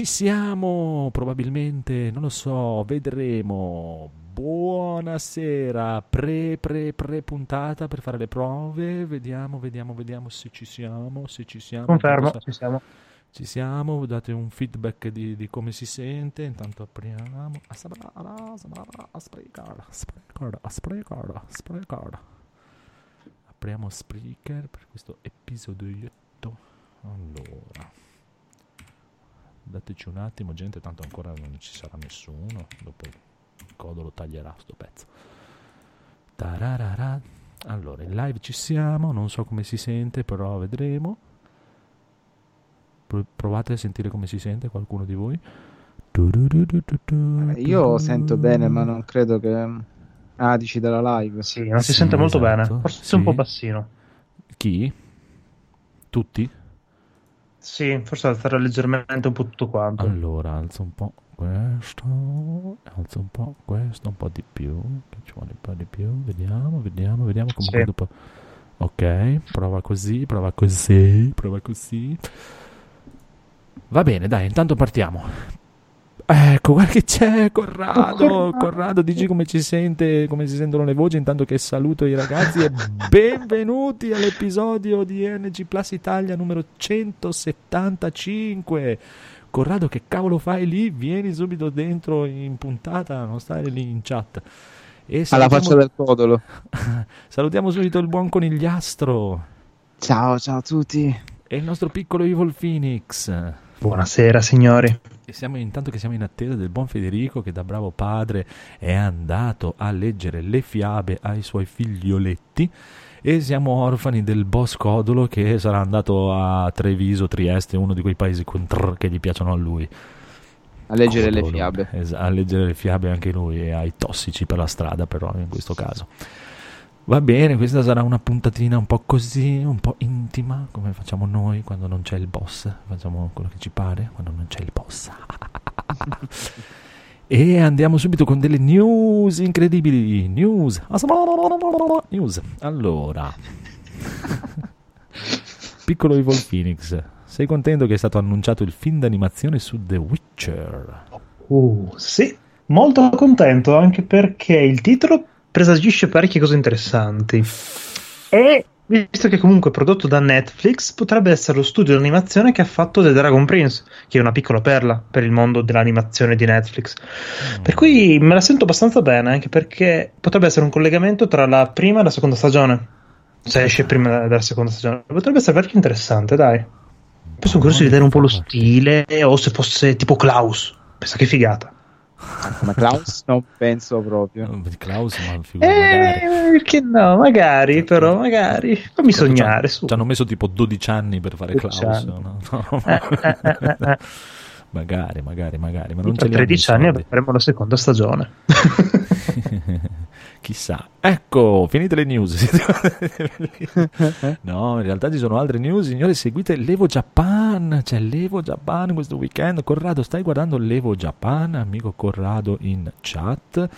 ci siamo, probabilmente, non lo so, vedremo. Buonasera, pre pre pre puntata per fare le prove. Vediamo, vediamo, vediamo se ci siamo, se ci siamo. Confermo, ci siamo. Ci siamo, date un feedback di, di come si sente. Intanto apriamo. Apriamo Spreaker per questo episodietto. Allora dateci un attimo gente tanto ancora non ci sarà nessuno dopo il codo lo taglierà sto pezzo Tararara. allora in live ci siamo non so come si sente però vedremo provate a sentire come si sente qualcuno di voi io sento bene ma non credo che ah dici dalla live sì non si sì, sente molto bene esatto. forse sì. un po' bassino chi? tutti? Sì, forse alzare leggermente un po' tutto quanto. Allora, alzo un po' questo, alzo un po' questo, un po' di più, che ci vuole un po' di più, vediamo, vediamo, vediamo comunque sì. dopo... Ok, prova così, prova così, prova così. Va bene, dai, intanto partiamo. Ecco, guarda che c'è Corrado. Corrado, dici come ci sente, come si sentono le voci. Intanto che saluto i ragazzi e benvenuti all'episodio di NG Plus Italia numero 175. Corrado, che cavolo fai lì? Vieni subito dentro in puntata, non stare lì in chat. E Alla faccia del codolo. salutiamo subito il buon conigliastro. Ciao, ciao a tutti. E il nostro piccolo Evil Phoenix. Buonasera signori. E siamo intanto che siamo in attesa del buon Federico che da bravo padre è andato a leggere le fiabe ai suoi figlioletti e siamo orfani del boss Codolo che sarà andato a Treviso, Trieste, uno di quei paesi che gli piacciono a lui. A leggere Codolo, le fiabe. Es- a leggere le fiabe anche lui e ai tossici per la strada però in questo caso. Va bene, questa sarà una puntatina un po' così, un po' intima, come facciamo noi quando non c'è il boss. Facciamo quello che ci pare quando non c'è il boss. e andiamo subito con delle news incredibili. News. News. Allora. Piccolo Evil Phoenix. Sei contento che è stato annunciato il film d'animazione su The Witcher? Uh, sì, molto contento anche perché il titolo presagisce parecchie cose interessanti. E visto che comunque è prodotto da Netflix, potrebbe essere lo studio di animazione che ha fatto The Dragon Prince, che è una piccola perla per il mondo dell'animazione di Netflix. Mm. Per cui me la sento abbastanza bene, anche perché potrebbe essere un collegamento tra la prima e la seconda stagione. Se esce prima della seconda stagione, potrebbe essere parecchio interessante, dai. Poi sono curioso di vedere un po' lo stile, o se fosse tipo Klaus. Pensa che figata. Ma Klaus non penso proprio. Klaus, ma eh, perché no? Magari, però, magari. Fammi sognare. Ci hanno messo tipo 12 anni per fare Klaus. No? No. Eh, eh, eh, magari, magari, magari. Ma non Tra 13 anni avremo la seconda stagione. Chissà. Ecco, finite le news. no, in realtà ci sono altre news. Signore, seguite l'Evo Japan. C'è l'Evo Japan questo weekend. Corrado, stai guardando l'Evo Japan? Amico Corrado in chat.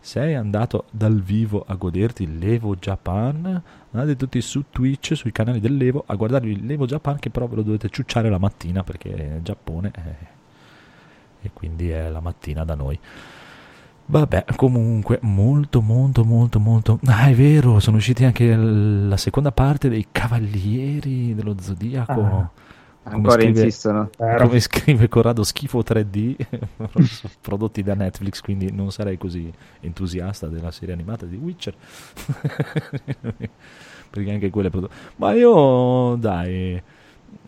Sei andato dal vivo a goderti l'Evo Japan? Andate tutti su Twitch, sui canali dell'Evo, a guardarvi l'Evo Japan che però ve lo dovete ciucciare la mattina perché è Giappone eh, e quindi è la mattina da noi. Vabbè, comunque, molto, molto, molto, molto. Ah, è vero, sono usciti anche la seconda parte dei Cavalieri dello Zodiaco. Ah, ancora scrive, insistono. Come scrive Corrado, schifo 3D, prodotti da Netflix, quindi non sarei così entusiasta della serie animata di Witcher. Perché anche quelle prodotte. Ma io, dai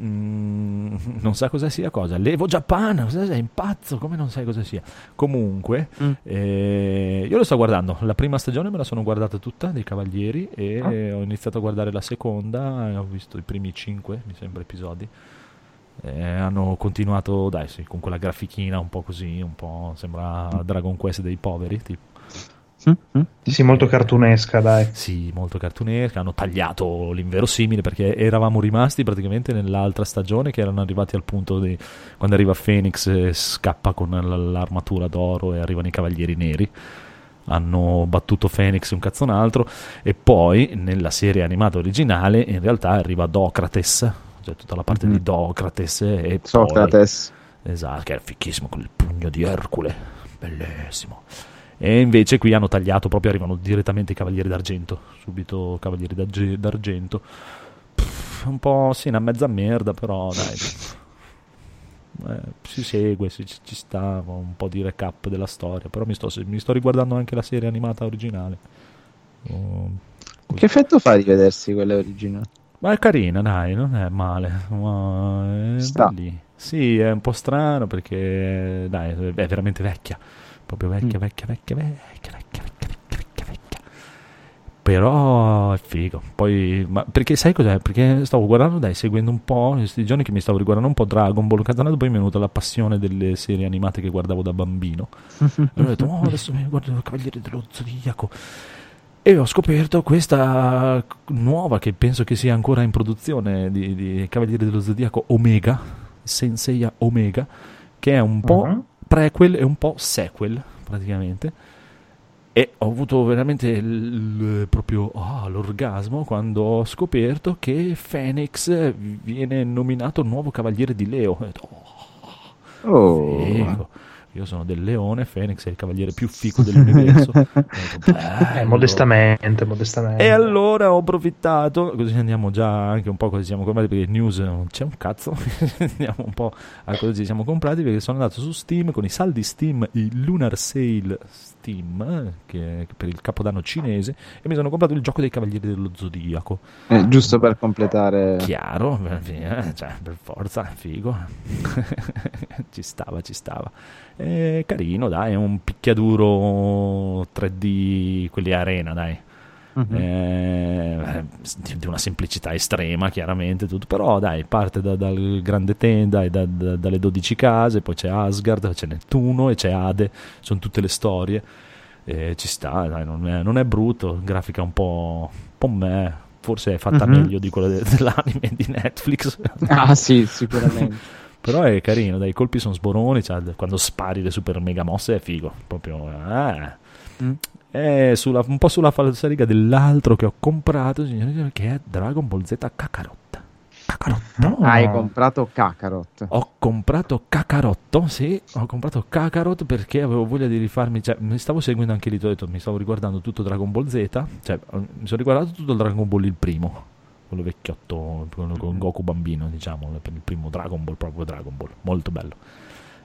Mm, non sa cosa sia cosa. L'Evo Japan, cosa sei impazzo? Come non sai cosa sia? Comunque, mm. eh, io lo sto guardando. La prima stagione me la sono guardata tutta dei Cavalieri e ah. ho iniziato a guardare la seconda. Ho visto i primi cinque, mi sembra, episodi. Eh, hanno continuato, dai, sì, con quella grafichina un po' così, un po' sembra Dragon Quest dei poveri, tipo Mm-hmm. Sì, molto cartunesca, dai. Sì, molto cartunesca. Hanno tagliato l'inverosimile perché eravamo rimasti praticamente nell'altra stagione che erano arrivati al punto di quando arriva Phoenix e scappa con l'armatura d'oro e arrivano i cavalieri neri. Hanno battuto Phoenix un cazzo un altro. E poi nella serie animata originale in realtà arriva Docrates, cioè tutta la parte mm-hmm. di Docrates e Socrates. Poi Esatto, che era fichissimo con il pugno di Ercole, bellissimo. E invece qui hanno tagliato, proprio arrivano direttamente i Cavalieri d'Argento, subito Cavalieri d'Argento. Pff, un po', sì, una mezza merda, però dai. Eh, si segue, si, ci sta un po' di recap della storia, però mi sto, mi sto riguardando anche la serie animata originale. Oh, che effetto fa di vedersi quella originale? Ma è carina, dai, non è male. Ma è Sta. Sì, è un po' strano perché, dai, è veramente vecchia. Proprio vecchia, Mm. vecchia, vecchia, vecchia, vecchia, vecchia, vecchia, vecchia. Però è figo. Poi, ma perché sai cos'è? Perché stavo guardando, dai, seguendo un po', in questi giorni che mi stavo riguardando un po' Dragon Ball Katana, poi mi è venuta la passione delle serie animate che guardavo da bambino. E ho detto, oh, adesso mi guardo i Cavalieri dello Zodiaco. E ho scoperto questa nuova, che penso che sia ancora in produzione, di, di Cavalieri dello Zodiaco Omega, Senseiya Omega, che è un po' Mhm. Prequel e un po' sequel, praticamente. E ho avuto veramente il- proprio ah, l'orgasmo quando ho scoperto che Phoenix viene nominato nuovo Cavaliere di Leo. Oh, Oh. Io sono del leone, Phoenix è il cavaliere più fico dell'universo. Detto, Eh, modestamente, modestamente. E allora ho approfittato, così andiamo già anche un po' così siamo comprati perché news non c'è un cazzo, andiamo un po' a cosa ci siamo comprati perché sono andato su Steam con i saldi Steam, i Lunar Sale Steam, eh, che, che per il capodanno cinese, e mi sono comprato il gioco dei Cavalieri dello Zodiaco. Eh, giusto per completare. Chiaro, eh, cioè, per forza, figo. ci stava, ci stava. È carino, dai, è un picchiaduro 3D, quelli arena, dai. Mhm. Eh, di una semplicità estrema, chiaramente, tutto. però dai, parte da- dal grande tenda e da- da- dalle 12 case, poi c'è Asgard, c'è Nettuno e c'è Ade, sono tutte le storie. E ci sta, dai, non, è, non è brutto, grafica un po', un po' me, forse è fatta Mhm. meglio di quella de- dell'anime di Netflix. Ah, sì, sicuramente. Però è carino, dai, i colpi sono sboroni, cioè, quando spari le super mega mosse è figo, proprio... eh. Mm. È sulla- un po' sulla falsariga dell'altro che ho comprato, signori, che è Dragon Ball Z Kakarot. Kakarot. No. Hai comprato Kakarot. Ho comprato Kakarotto, sì, ho comprato Kakarot perché avevo voglia di rifarmi, cioè mi stavo seguendo anche lì, ho detto, mi stavo riguardando tutto Dragon Ball Z, cioè eh, mi sono riguardato tutto il Dragon Ball il primo, quello vecchiotto, quello con Goku bambino, diciamo, il primo Dragon Ball, proprio Dragon Ball, molto bello.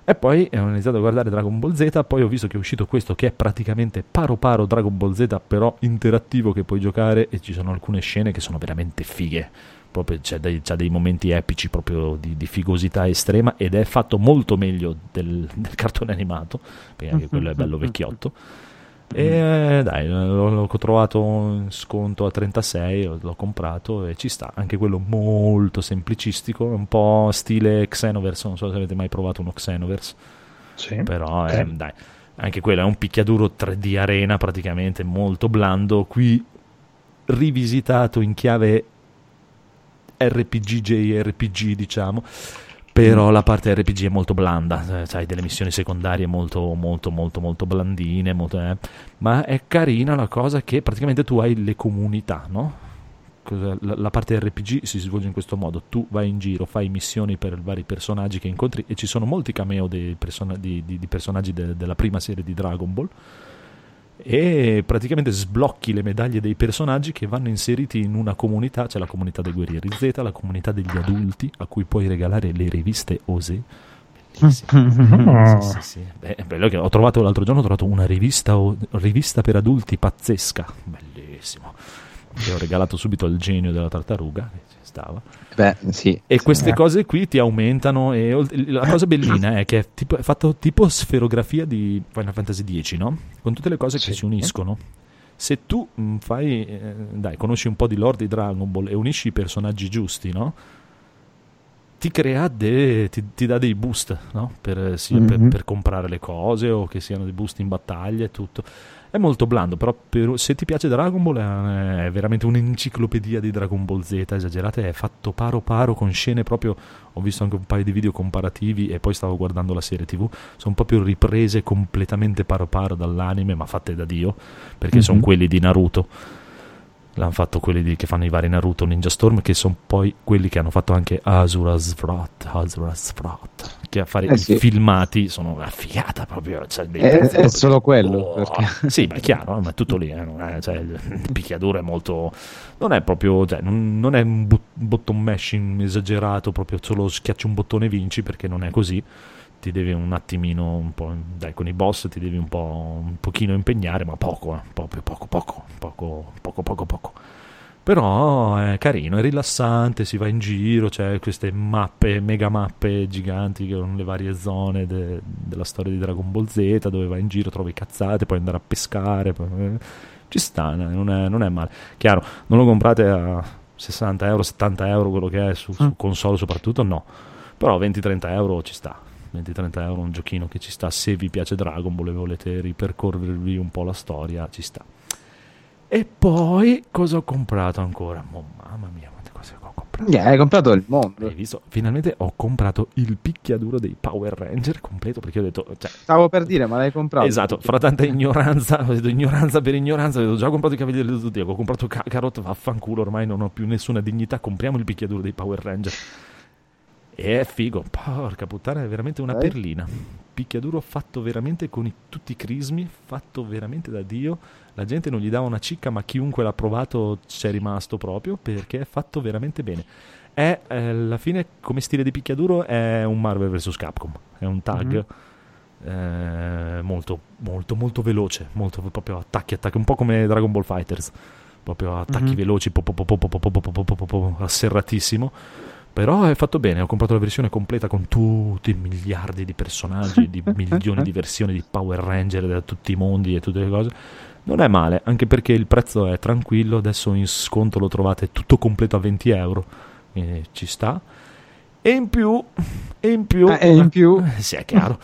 E poi ho iniziato a guardare Dragon Ball Z, poi ho visto che è uscito questo che è praticamente paro paro Dragon Ball Z, però interattivo che puoi giocare e ci sono alcune scene che sono veramente fighe. Proprio c'è dei, c'ha dei momenti epici proprio di, di figosità estrema ed è fatto molto meglio del, del cartone animato, perché anche quello è bello vecchiotto. E dai, l'ho, trovato in sconto a 36, l'ho comprato e ci sta. Anche quello molto semplicistico, un po' stile Xenoverse. Non so se avete mai provato uno Xenoverse, Sì. però Ok. eh, dai, anche quello è un picchiaduro 3D arena praticamente molto blando. Qui rivisitato in chiave RPG, JRPG, diciamo. Però la parte RPG è molto blanda, eh, sai, delle missioni secondarie molto, molto, molto, molto blandine, molto, eh. ma è carina la cosa che praticamente tu hai le comunità, no? La, parte RPG si svolge in questo modo, tu vai in giro, fai missioni per vari personaggi che incontri e ci sono molti cameo dei persona- di, di- di personaggi de- della prima serie di Dragon Ball e praticamente sblocchi le medaglie dei personaggi che vanno inseriti in una comunità, c'è la comunità dei guerrieri Z, la comunità degli adulti a cui puoi regalare le riviste Osé. Bellissimo. Sì, sì, sì. Beh, è bello che ho trovato l'altro giorno ho trovato una rivista, rivista per adulti pazzesca, bellissimo. Che ho regalato subito al genio della tartaruga, stava. Beh, sì. E queste Eh. cose qui ti aumentano. E la cosa bellina è che è, tipo- è fatto tipo sferografia di Final Fantasy X, no? Con tutte le cose che Sì. si uniscono. Se tu mh, fai, eh, dai, conosci un po' di lore di Dragon Ball e unisci i personaggi giusti, no? Ti crea de- ti, ti dà dei boost, no? Per, sia per- Mhm. per comprare le cose o che siano dei boost in battaglia e tutto. È molto blando, però per- se ti piace Dragon Ball è, è veramente un'enciclopedia di Dragon Ball Z esagerata, è fatto paro paro con scene proprio, ho visto anche un paio di video comparativi e poi stavo guardando la serie tv, sono proprio riprese completamente paro paro dall'anime, ma fatte da Dio, perché sono Mhm. quelli di Naruto. L'hanno fatto quelli di, che fanno i vari Naruto Ninja Storm, che sono poi quelli che hanno fatto anche Asura's Wrath, Asura's Wrath, che a fare Eh i sì. filmati sono una figata proprio. Cioè, È, è solo quello. Oh, perché- Sì, ma è chiaro, ma è tutto lì. eh, cioè, il picchiaduro è molto. Non è proprio. Cioè, non, non è un bu- button mashing esagerato, proprio solo schiacci un bottone e vinci, perché non è così. Ti devi un attimino, un po'. Dai, con i boss ti devi un po'. un pochino impegnare, ma poco, eh, proprio poco, poco, poco, poco, poco, poco. Però è carino, è rilassante, si va in giro, c'è queste mappe, mega mappe giganti che sono le varie zone de- della storia di Dragon Ball Z, dove vai in giro, trovi cazzate, puoi andare a pescare, poi- ci sta, eh, non è, non è male. Chiaro, non lo comprate a 60 euro, 70 euro, quello che è su, su Mm. console soprattutto, no. Però 20-30 euro ci sta. 20-30 euro un giochino che ci sta se vi piace Dragon Ball e volete ripercorrervi un po' la storia, ci sta. E poi cosa ho comprato ancora? Oh, mamma mia, quante cose ho comprato. Eh, hai comprato il mondo. Hai visto? Finalmente ho comprato il picchiaduro dei Power Ranger completo perché ho detto, cioè, Stavo per dire, ma l'hai comprato? esatto, fra tanta ignoranza, ho detto ignoranza per ignoranza, avevo già comprato i Cavalieri del Zodiaco, ho comprato Kakarot, vaffanculo, ormai non ho più nessuna dignità, compriamo il picchiaduro dei Power Ranger. E è figo, porca puttana, è veramente una Ok. perlina. Picchiaduro fatto veramente con i- tutti i crismi, fatto veramente da Dio. La gente non gli dava una cicca, ma chiunque l'ha provato c'è rimasto proprio perché è fatto veramente bene. È eh, alla fine, come stile di picchiaduro, è un Marvel vs. Capcom. È un tag eh, molto, molto, molto veloce. Molto proprio attacchi, attacchi, un po' come Dragon Ball Fighters. Proprio attacchi Mhm. veloci, po, po, po, po, po, po, po, po, po, po, po, po, asserratissimo. Però è fatto bene, ho comprato la versione completa con tutti i miliardi di personaggi, di milioni di versioni di Power Ranger da tutti i mondi e tutte le cose. Non è male, anche perché il prezzo è tranquillo, adesso in sconto lo trovate tutto completo a 20 euro, e ci sta. E in più, e in più, Ah, e in più? Eh, sì, è chiaro.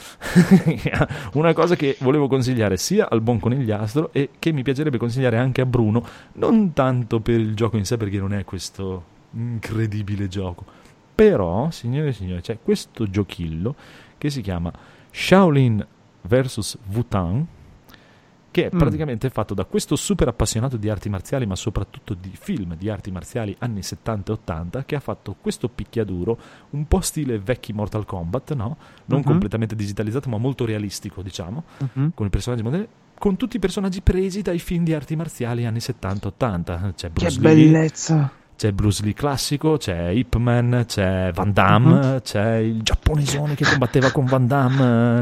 Una cosa che volevo consigliare sia al buon conigliastro e che mi piacerebbe consigliare anche a Bruno, non tanto per il gioco in sé, perché non è questo incredibile gioco, però, signore e signori, c'è questo giochillo che si chiama Shaolin vs. Wutan, che è Mm. praticamente fatto da questo super appassionato di arti marziali, ma soprattutto di film di arti marziali anni 70 e 80, che ha fatto questo picchiaduro un po' stile vecchi Mortal Kombat, no? Non Mhm. completamente digitalizzato, ma molto realistico, diciamo, Mhm. con i personaggi moderni, con tutti i personaggi presi dai film di arti marziali anni 70-80. C'è Che Bruce Lee, bellezza! C'è Bruce Lee classico, c'è Ip Man, c'è Van Damme, Mhm. c'è il giapponesone che combatteva con Van Damme.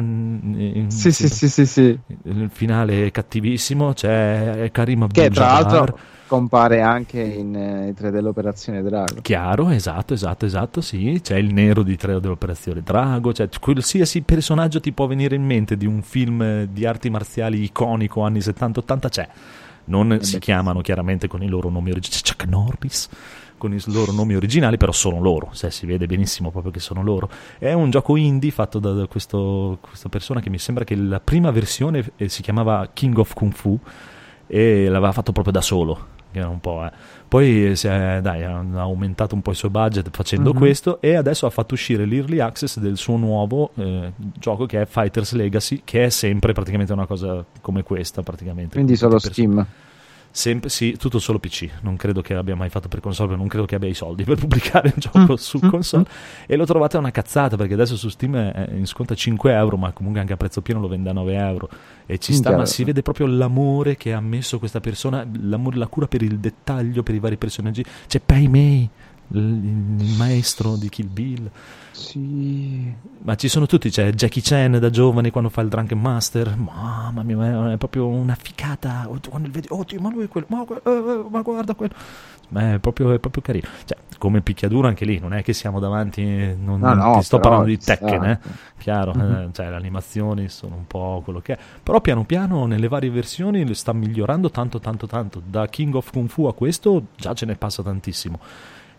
eh, in- Sì, sì, sì, sì, sì. Il finale è cattivissimo, c'è Karim Che tra l'altro compare anche in eh, 3D l'operazione Drago. Chiaro, esatto, esatto, esatto, sì. C'è il nero di tre dell'operazione Drago, cioè qualsiasi personaggio ti può venire in mente di un film eh, di arti marziali iconico anni 70-80 c'è. Non Eh si beh. chiamano chiaramente con i loro nomi originali, c'è Chuck Norris con i loro nomi originali, però sono loro, cioè, si vede benissimo proprio che sono loro. È un gioco indie fatto da, da questo- questa persona che mi sembra che la prima versione eh, si chiamava King of Kung Fu e l'aveva fatto proprio da solo. Che era un po', eh. Poi è, dai, ha aumentato un po' il suo budget facendo Mhm. questo e adesso ha fatto uscire l'early access del suo nuovo eh, gioco che è Fighters Legacy, che è sempre praticamente una cosa come questa, praticamente. Quindi solo Steam. Sempre, sì, tutto solo PC. Non credo che abbia mai fatto per console, non credo che abbia i soldi per pubblicare un gioco Mm, su mm, console. E lo trovate una cazzata perché adesso su Steam è in sconto a 5 euro, ma comunque anche a prezzo pieno lo vende a 9 euro. E ci sta, ma si vede proprio l'amore che ha messo questa persona, l'amore, la cura per il dettaglio, per i vari personaggi. C'è Pai Mei, il maestro di Kill Bill. Sì. Ma ci sono tutti, c'è Jackie Chan da giovane quando fa il Drunken Master, mamma mia, è proprio una ficata, il vedi, oddio, ma lui è quello, ma, eh, eh, ma guarda quello, ma è proprio, è proprio carino, cioè, come picchiaduro anche lì, non è che siamo davanti, non, No, no, ti sto parlando di. Tekken, eh, chiaro, Mhm. eh, cioè le animazioni sono un po' quello che è, però piano piano nelle varie versioni le sta migliorando tanto tanto tanto, da King of Kung Fu a questo già ce ne passa tantissimo.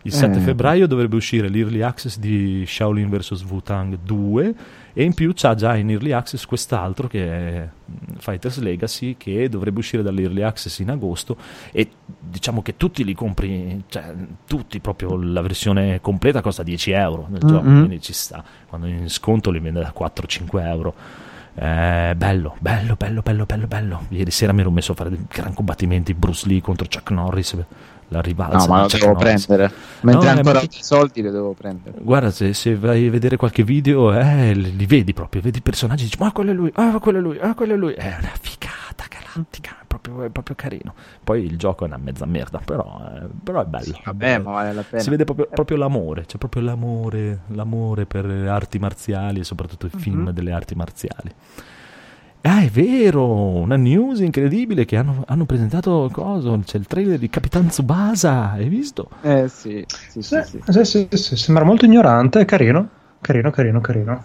Il 7 Eh. febbraio dovrebbe uscire l'Early Access di Shaolin vs. Wu-Tang 2 e in più c'ha già in Early Access quest'altro che è mm, Fighters Legacy che dovrebbe uscire dall'Early Access in agosto e diciamo che tutti li compri, cioè tutti proprio la versione completa costa 10 euro nel gioco, Mhm. quindi ci sta, quando in sconto li vende da 4-5 euro. Eh, bello, bello, bello, bello, bello, bello. Ieri sera mi ero messo a fare dei gran combattimenti Bruce Lee contro Chuck Norris. La rivalsa. No, ma lo devo prendere. Mentre No, eh, ancora ho i soldi li devo prendere. Guarda, se, se vai a vedere qualche video, eh, li vedi proprio, vedi i personaggi, dici, ma quello è lui, ah, quello è lui, ah, quello è lui. È una figata galattica, è proprio, è proprio carino. Poi il gioco è una mezza merda, però, eh, però è bello. Vabbè, ma vale la pena. Si vede proprio, proprio l'amore, c'è proprio l'amore, l'amore per le arti marziali e soprattutto i film Mhm. delle arti marziali. Ah, è vero, una news incredibile che hanno, hanno presentato coso, c'è il trailer di Capitan Tsubasa, hai visto? Eh sì, sì, sì, Sì, sì. sì, sì, sì, sembra molto ignorante, è carino. Carino, carino, carino.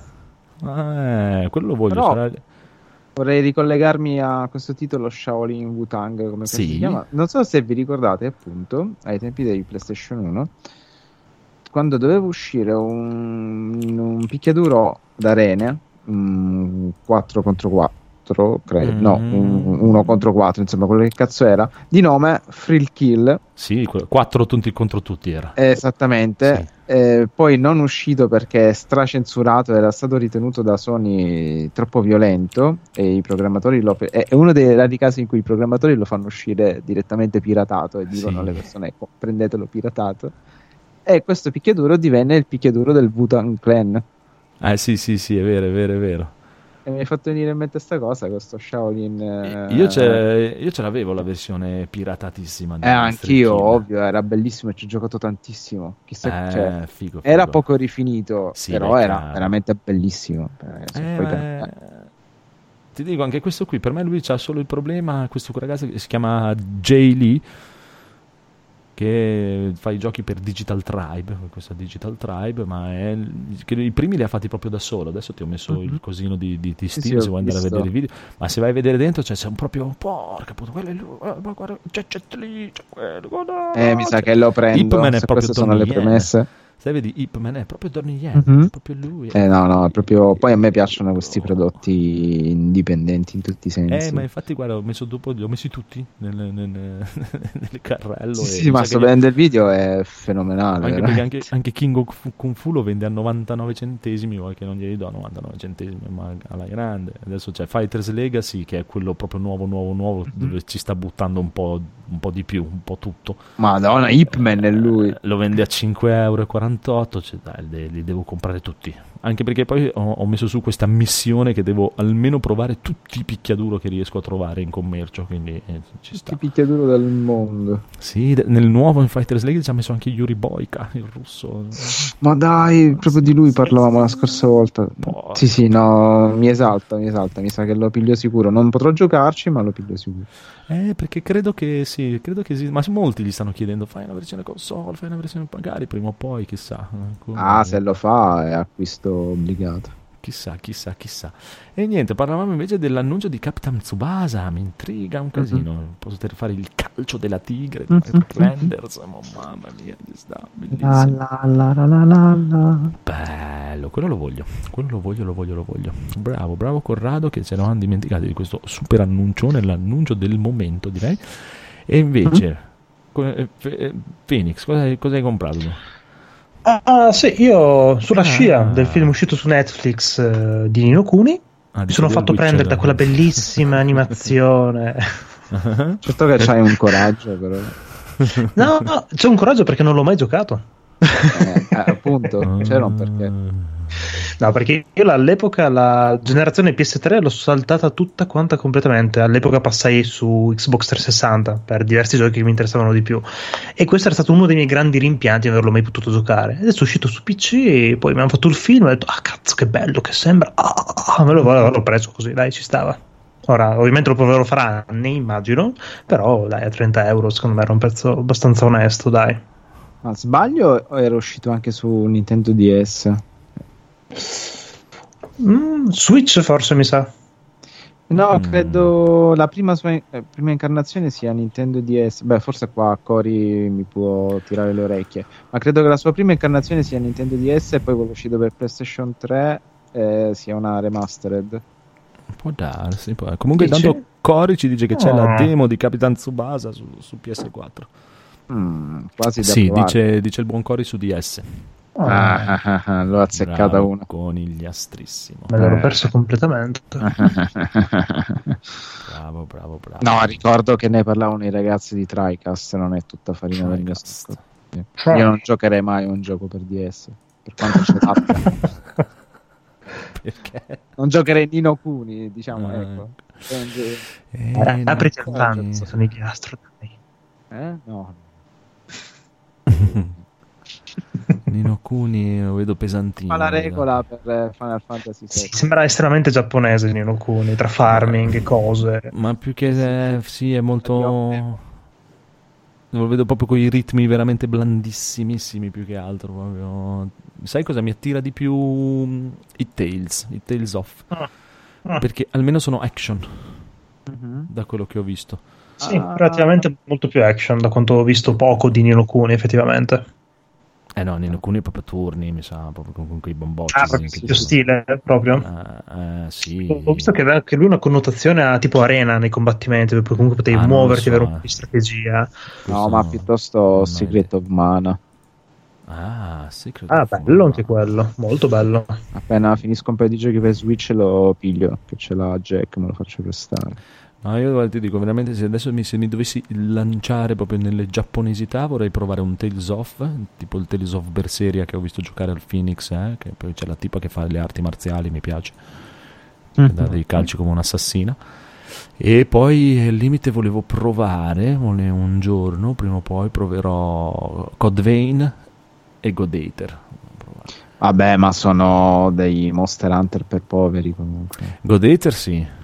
Eh, quello lo voglio. Però- sarà- Vorrei ricollegarmi a questo titolo Shaolin Wutang, come Sì. si chiama. Non so se vi ricordate, appunto, ai tempi dei PlayStation 1, quando doveva uscire un, un picchiaduro d'arene, un 4 contro 4, credo, no, Mm. un 1 contro 4, insomma, quello che cazzo era, di nome Frill Kill, Sì, que- quattro tutti contro tutti era. esattamente, Sì. eh, poi non uscito perché stracensurato era stato ritenuto da Sony troppo violento e i programmatori lo è è uno dei rari casi in cui i programmatori lo fanno uscire direttamente piratato e dicono Sì. alle persone "Ecco, prendetelo piratato e questo picchiaduro divenne il picchiaduro del Wu-Tang Clan Eh sì, sì, sì, è vero, è vero, è vero. E mi hai fatto venire in mente sta cosa questo Shaolin eh, Io, ce, io ce l'avevo la versione piratatissima. eh, anch'io ovvio era bellissimo e ci ho giocato tantissimo chissà Eh, cioè, figo, era figo. poco rifinito Sì, però beh, era chiaro. veramente bellissimo Eh, Eh, ma- Ti dico, anche questo qui, per me lui c'ha solo il problema, questo ragazzo che si chiama Jay Lee, che fa i giochi per Digital Tribe, questa Digital Tribe, ma è, che i primi li ha fatti proprio da solo, adesso ti ho messo Mhm. il cosino di, di, di Steam sì, se vuoi andare a visto. vedere i video, ma se vai a vedere dentro cioè, sei un proprio, porca puttana, quello è lui, eh, ma guarda, c'è Li, c'è quello, guarda, Eh, mi sa c'è- che lo prendo. Ip Man è proprio sono le Donnie Yen. Sai, vedi, Ip Man è proprio Donnie Yen, Mhm. è proprio lui. Eh, no, no, è proprio. Poi a me piacciono questi prodotti indipendenti in tutti i sensi. Eh, ma infatti, guarda, ho messo dopo, li ho messi tutti nel, nel, nel- nel carrello. sì, sì, ma sto vedendo il video è fenomenale. Anche perché anche, anche King Kung Fu lo vende a 99 centesimi, vuoi che non glieli do 99 centesimi, ma alla grande. Adesso c'è Fighters Legacy, che è quello proprio nuovo, nuovo, nuovo, Mhm. dove ci sta buttando un po', un po' di più, un po' tutto. Madonna, Ip Man è lui. Eh, Lo vende a 5,48 euro, cioè, dai, li, li devo comprare tutti. Anche perché poi ho, ho messo su questa missione che devo almeno provare tutti i picchiaduro che riesco a trovare in commercio, quindi eh, ci sta. Che picchiaduro del mondo. Sì, d- nel nuovo in Fighters Legacy ci ha messo anche Yuri Boyka, il russo. Ma dai, proprio di lui parlavamo la scorsa volta. Porca. Sì, sì, no, mi esalta, mi esalta. Mi sa che lo piglio sicuro. Non potrò giocarci, ma lo piglio sicuro. Eh, perché credo che sì, credo che esista, ma molti gli stanno chiedendo fai una versione console, fai una versione magari prima o poi, chissà. Come- Ah, se lo fa è acquisto obbligato. Chissà, chissà, chissà. E niente, parlavamo invece dell'annuncio di Captain Tsubasa, mi intriga un casino. Poter fare il calcio della tigre, Mhm. di Renders, ma mamma mia, ci sta, bellissimo. La la la la la la. Bello, quello lo voglio, quello lo voglio, lo voglio, lo voglio. Bravo, bravo Corrado che ce l'hanno dimenticato di questo super annuncione, l'annuncio del momento direi. E invece, co- eh, eh, Phoenix, cosa hai, cosa hai comprato? Tu? Ah, sì, io sulla Ah. scia del film uscito su Netflix eh, di Nino Kuni Ah, mi sono fatto prendere da quella bellissima animazione. Certo che c'hai un coraggio, però. No, no, c'è un coraggio perché non l'ho mai giocato. Eh, eh, appunto, c'era un perché. No, perché io all'epoca la generazione PS3 l'ho saltata tutta quanta completamente. All'epoca passai su Xbox 360 per diversi giochi che mi interessavano di più. E questo era stato uno dei miei grandi rimpianti di averlo mai potuto giocare. Adesso è uscito su PC, e poi mi hanno fatto il film e ho detto, ah cazzo che bello che sembra. Ah, me lo l'ho preso così, dai, ci stava. Ora, ovviamente lo proverò fra anni, immagino, però dai, a 30 euro secondo me era un prezzo abbastanza onesto, dai. Ma sbaglio o era uscito anche su Nintendo DS? Mm, Switch forse mi sa. No, Mm. credo la prima sua eh, prima incarnazione sia Nintendo DS. Beh, forse qua Cori mi può tirare le orecchie. Ma credo che la sua prima incarnazione sia Nintendo DS e poi quello uscito per PlayStation 3 eh, sia una remastered. Può darsi. può- Comunque, intanto Cori ci dice che c'è la Oh. demo di Capitan Tsubasa su, su PS4. Mm, quasi da Sì, dice, dice il buon Cori su DS. Ah, ah, ah, ah, l'ho azzeccata Bravo, una. Conigliastrissimo. Me l'ero Eh. perso completamente. Bravo, bravo, bravo. no, ricordo che ne parlavano i ragazzi di TriCast, non è tutta farina del mio sacco. Io non giocherei mai a un gioco per DS, per quanto c'è l'app. Perché? non giocherei Nino Kuni, diciamo, Ah, ecco. Eh, Eh, apriti al sono i dai. Eh? No. Nino Kuni lo vedo pesantino. Fa la regola per eh, Final Fantasy Sì, VII. sembra estremamente giapponese Nino Kuni, tra farming e cose. Ma più che eh, sì, è molto. Lo vedo proprio con i ritmi veramente blandissimissimi più che altro. proprio. Sai cosa mi attira di più? I Tales, i Tales of. Ah. Ah. Perché almeno sono action, Mhm. da quello che ho visto. Sì, Ah. relativamente molto più action da quanto ho visto poco di Nino Kuni effettivamente. Eh no, Kuni è proprio turni, mi sa, proprio con, con quei bombocci. Ah, proprio tu- stile proprio. Eh, eh, sì. Ho visto che aveva anche lui una connotazione a tipo arena nei combattimenti, dove comunque potevi Ah, muoverti, so, avere un eh. po' di strategia. Questo No, ma no. piuttosto Secret of Mana. Ah, Secret Ah, of bello Mana. anche quello, molto bello. Appena finisco un paio di giochi per Switch lo piglio, che ce l'ha Jack, me lo faccio prestare. No, io guarda, ti dico veramente se adesso mi, se mi dovessi lanciare proprio nelle giapponesità vorrei provare un Tales of, tipo il Tales of Berseria che ho visto giocare al Phoenix, eh, che poi c'è la tipa che fa le arti marziali, mi piace, che dà dei calci come un'assassina. E poi al limite volevo provare, un giorno, prima o poi proverò Code Vein e Godater. Vabbè, ma sono dei Monster Hunter per poveri comunque. Godater sì,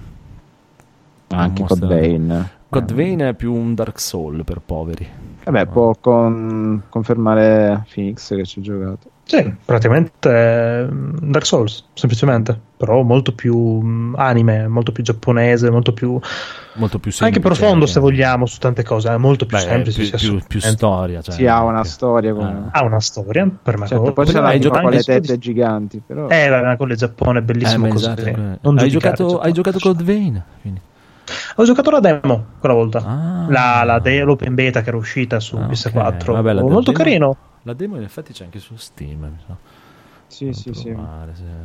Anche Monster- Code Vein. Code Eh. Vein è più un Dark Soul per poveri. Vabbè, può con- confermare Phoenix che ci ha giocato. Sì, praticamente è Dark Souls, semplicemente, però molto più mm, anime, molto più giapponese, molto più Molto più semplice. anche profondo anche. se vogliamo su tante cose, è molto più Beh, semplice, più, più- più storia. Cioè, sì, ha una anche- storia con... Ah. ha una storia per me. Certo, poi c'è la con le anche tette giganti, però... Eh, quello è Giappone, è Eh, bellissimo così. esatto, Non hai, giocato, hai giocato Code Vein? Quindi. Ho giocato la demo quella volta. Ah. La, la de- l'open beta che era uscita su Ah, ok. PS4. Vabbè, la molto demo- carino. La demo in effetti c'è anche su Steam. Mi sa. Sì, sì, sì.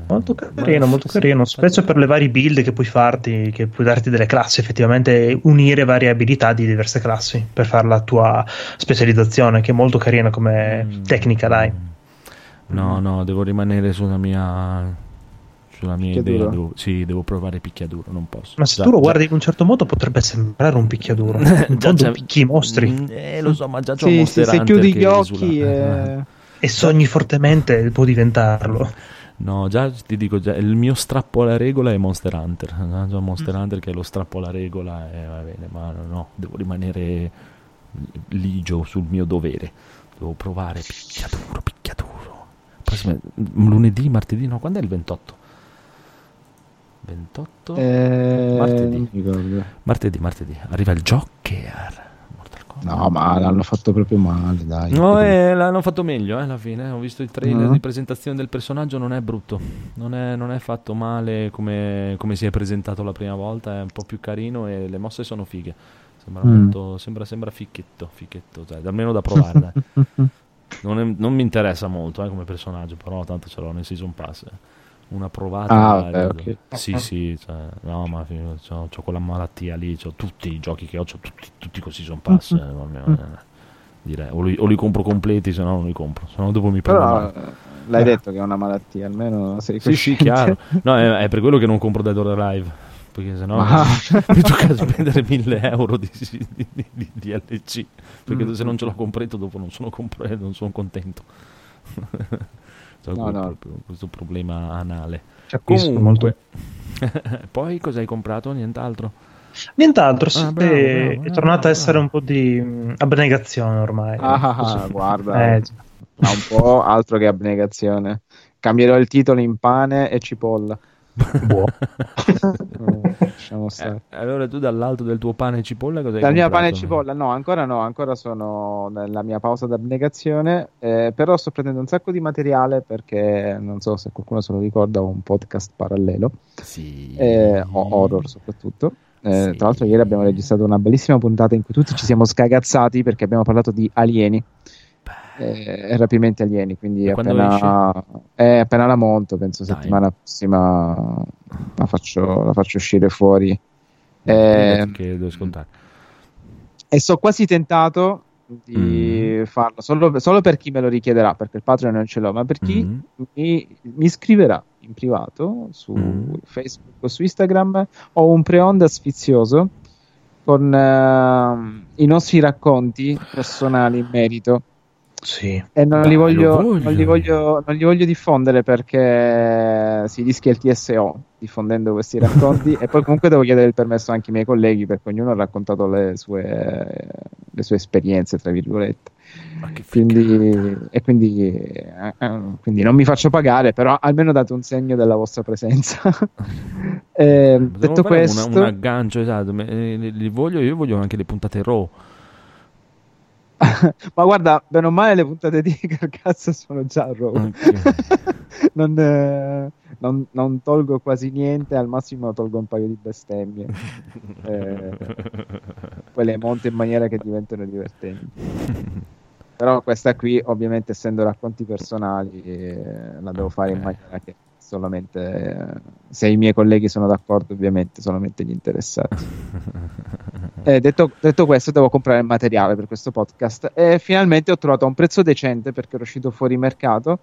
Molto Ma- carino, molto sì, carino, specie per le varie build che puoi farti, che puoi darti delle classi, effettivamente unire varie abilità di diverse classi per fare la tua specializzazione, che è molto carina come Mm. tecnica, dai. No, no, devo rimanere sulla mia. Sulla mia idea. Devo, sì, devo provare picchiaduro, non posso. Ma se Già- tu lo già- guardi in un certo modo potrebbe sembrare un picchiaduro, già c'è- picchi i mostri Mm, Eh, lo so, ma già c'ho Sì, Monster sì, se chiudi gli occhi... eh, e sogni fortemente può diventarlo. No, già ti dico, già, il mio strappo alla regola è Monster Hunter. Già Monster Mm. Hunter che è lo strappo alla regola e va bene, ma no, no, devo rimanere ligio sul mio dovere. Devo provare picchiaduro, picchiaduro. Prossima- lunedì, martedì, no, quando è il 28? 28? eh, Martedì. Martedì, martedì. Arriva il Joker. No, ma l'hanno fatto proprio male, dai. No, eh, l'hanno fatto meglio eh, alla fine. Ho visto il trailer Mhm. di presentazione del personaggio, non è brutto. Non è, non è fatto male come, come si è presentato la prima volta. È un po' più carino e le mosse sono fighe. Sembra Mm. molto. Sembra, sembra ficchetto. Ficchetto, cioè, almeno da provare. non, è- non mi interessa molto eh, come personaggio, però tanto ce l'ho nel season pass. eh. Una provata. Ah, vabbè, vedo. ok. Sì, sì, cioè, no, ma ho quella malattia lì. C'ho tutti i giochi che ho, c'ho tutti, tutti con season pass. eh, proprio, eh, direi. O li, o li compro completi, se no non li compro. Se no dopo mi prendo Però eh, l'hai detto che è una malattia, almeno sei Sì, sì, cosciente. chiaro. No, è, è per quello che non compro Dead or Alive. Perché sennò Ah. mi tocca spendere 1000 euro di, di, di- di DLC. Perché Mm. se non ce l'ho comprato, dopo non sono, compre- non sono contento. C'ho No, no. questo problema anale. Capisco Comunque, molto. poi cosa hai comprato? Nient'altro. Nient'altro, sì, Ah, bravo, bravo, è bravo, tornata a essere bravo. un po' di mm, abnegazione ormai. Ah, ah, ah, guarda. Eh, un po' altro che abnegazione. Cambierò il titolo in pane e cipolla. Buono. Eh, lasciamo stare. Eh, allora tu dall'alto del tuo pane e cipolla cosa hai La mia comprato? pane e cipolla, no, ancora no, ancora sono nella mia pausa d'abnegazione, eh, però sto prendendo un sacco di materiale perché non so se qualcuno se lo ricorda, ho un podcast parallelo, Sì. eh, ho- horror soprattutto. Eh, Sì. Tra l'altro ieri abbiamo registrato una bellissima puntata in cui tutti ci siamo scagazzati perché abbiamo parlato di alieni. E rapimenti alieni, quindi appena, eh, appena la monto, penso Dai. settimana prossima la faccio, la faccio uscire fuori. Eh, Eh, e so quasi tentato di Mm. farlo solo, solo per chi me lo richiederà, perché il Patreon non ce l'ho, ma per chi Mm. mi, mi scriverà in privato su Mm. Facebook o su Instagram ho un pre-onda sfizioso con ehm, i nostri racconti personali in merito Sì. e non, Dai, li voglio, voglio. non li voglio- non li voglio diffondere perché si rischia il TSO diffondendo questi racconti e poi comunque devo chiedere il permesso anche ai miei colleghi perché ognuno ha raccontato le sue, le sue esperienze, tra virgolette. Quindi, e quindi, eh, eh, quindi non mi faccio pagare, però almeno date un segno della vostra presenza. Eh, detto questo, un aggancio esatto. me- eh, li- li voglio, io voglio anche le puntate raw. ma guarda, bene o male le puntate di Carcassa sono già raw. Ok. non, eh, non- non tolgo quasi niente, al massimo tolgo un paio di bestemmie. Eh, poi le monto in maniera che diventano divertenti. Però questa qui, ovviamente, essendo racconti personali, eh, la devo fare in maniera che solamente se i miei colleghi sono d'accordo, ovviamente, solamente gli interessati. Eh, detto, detto questo, devo comprare il materiale per questo podcast. E finalmente ho trovato a un prezzo decente perché era uscito fuori mercato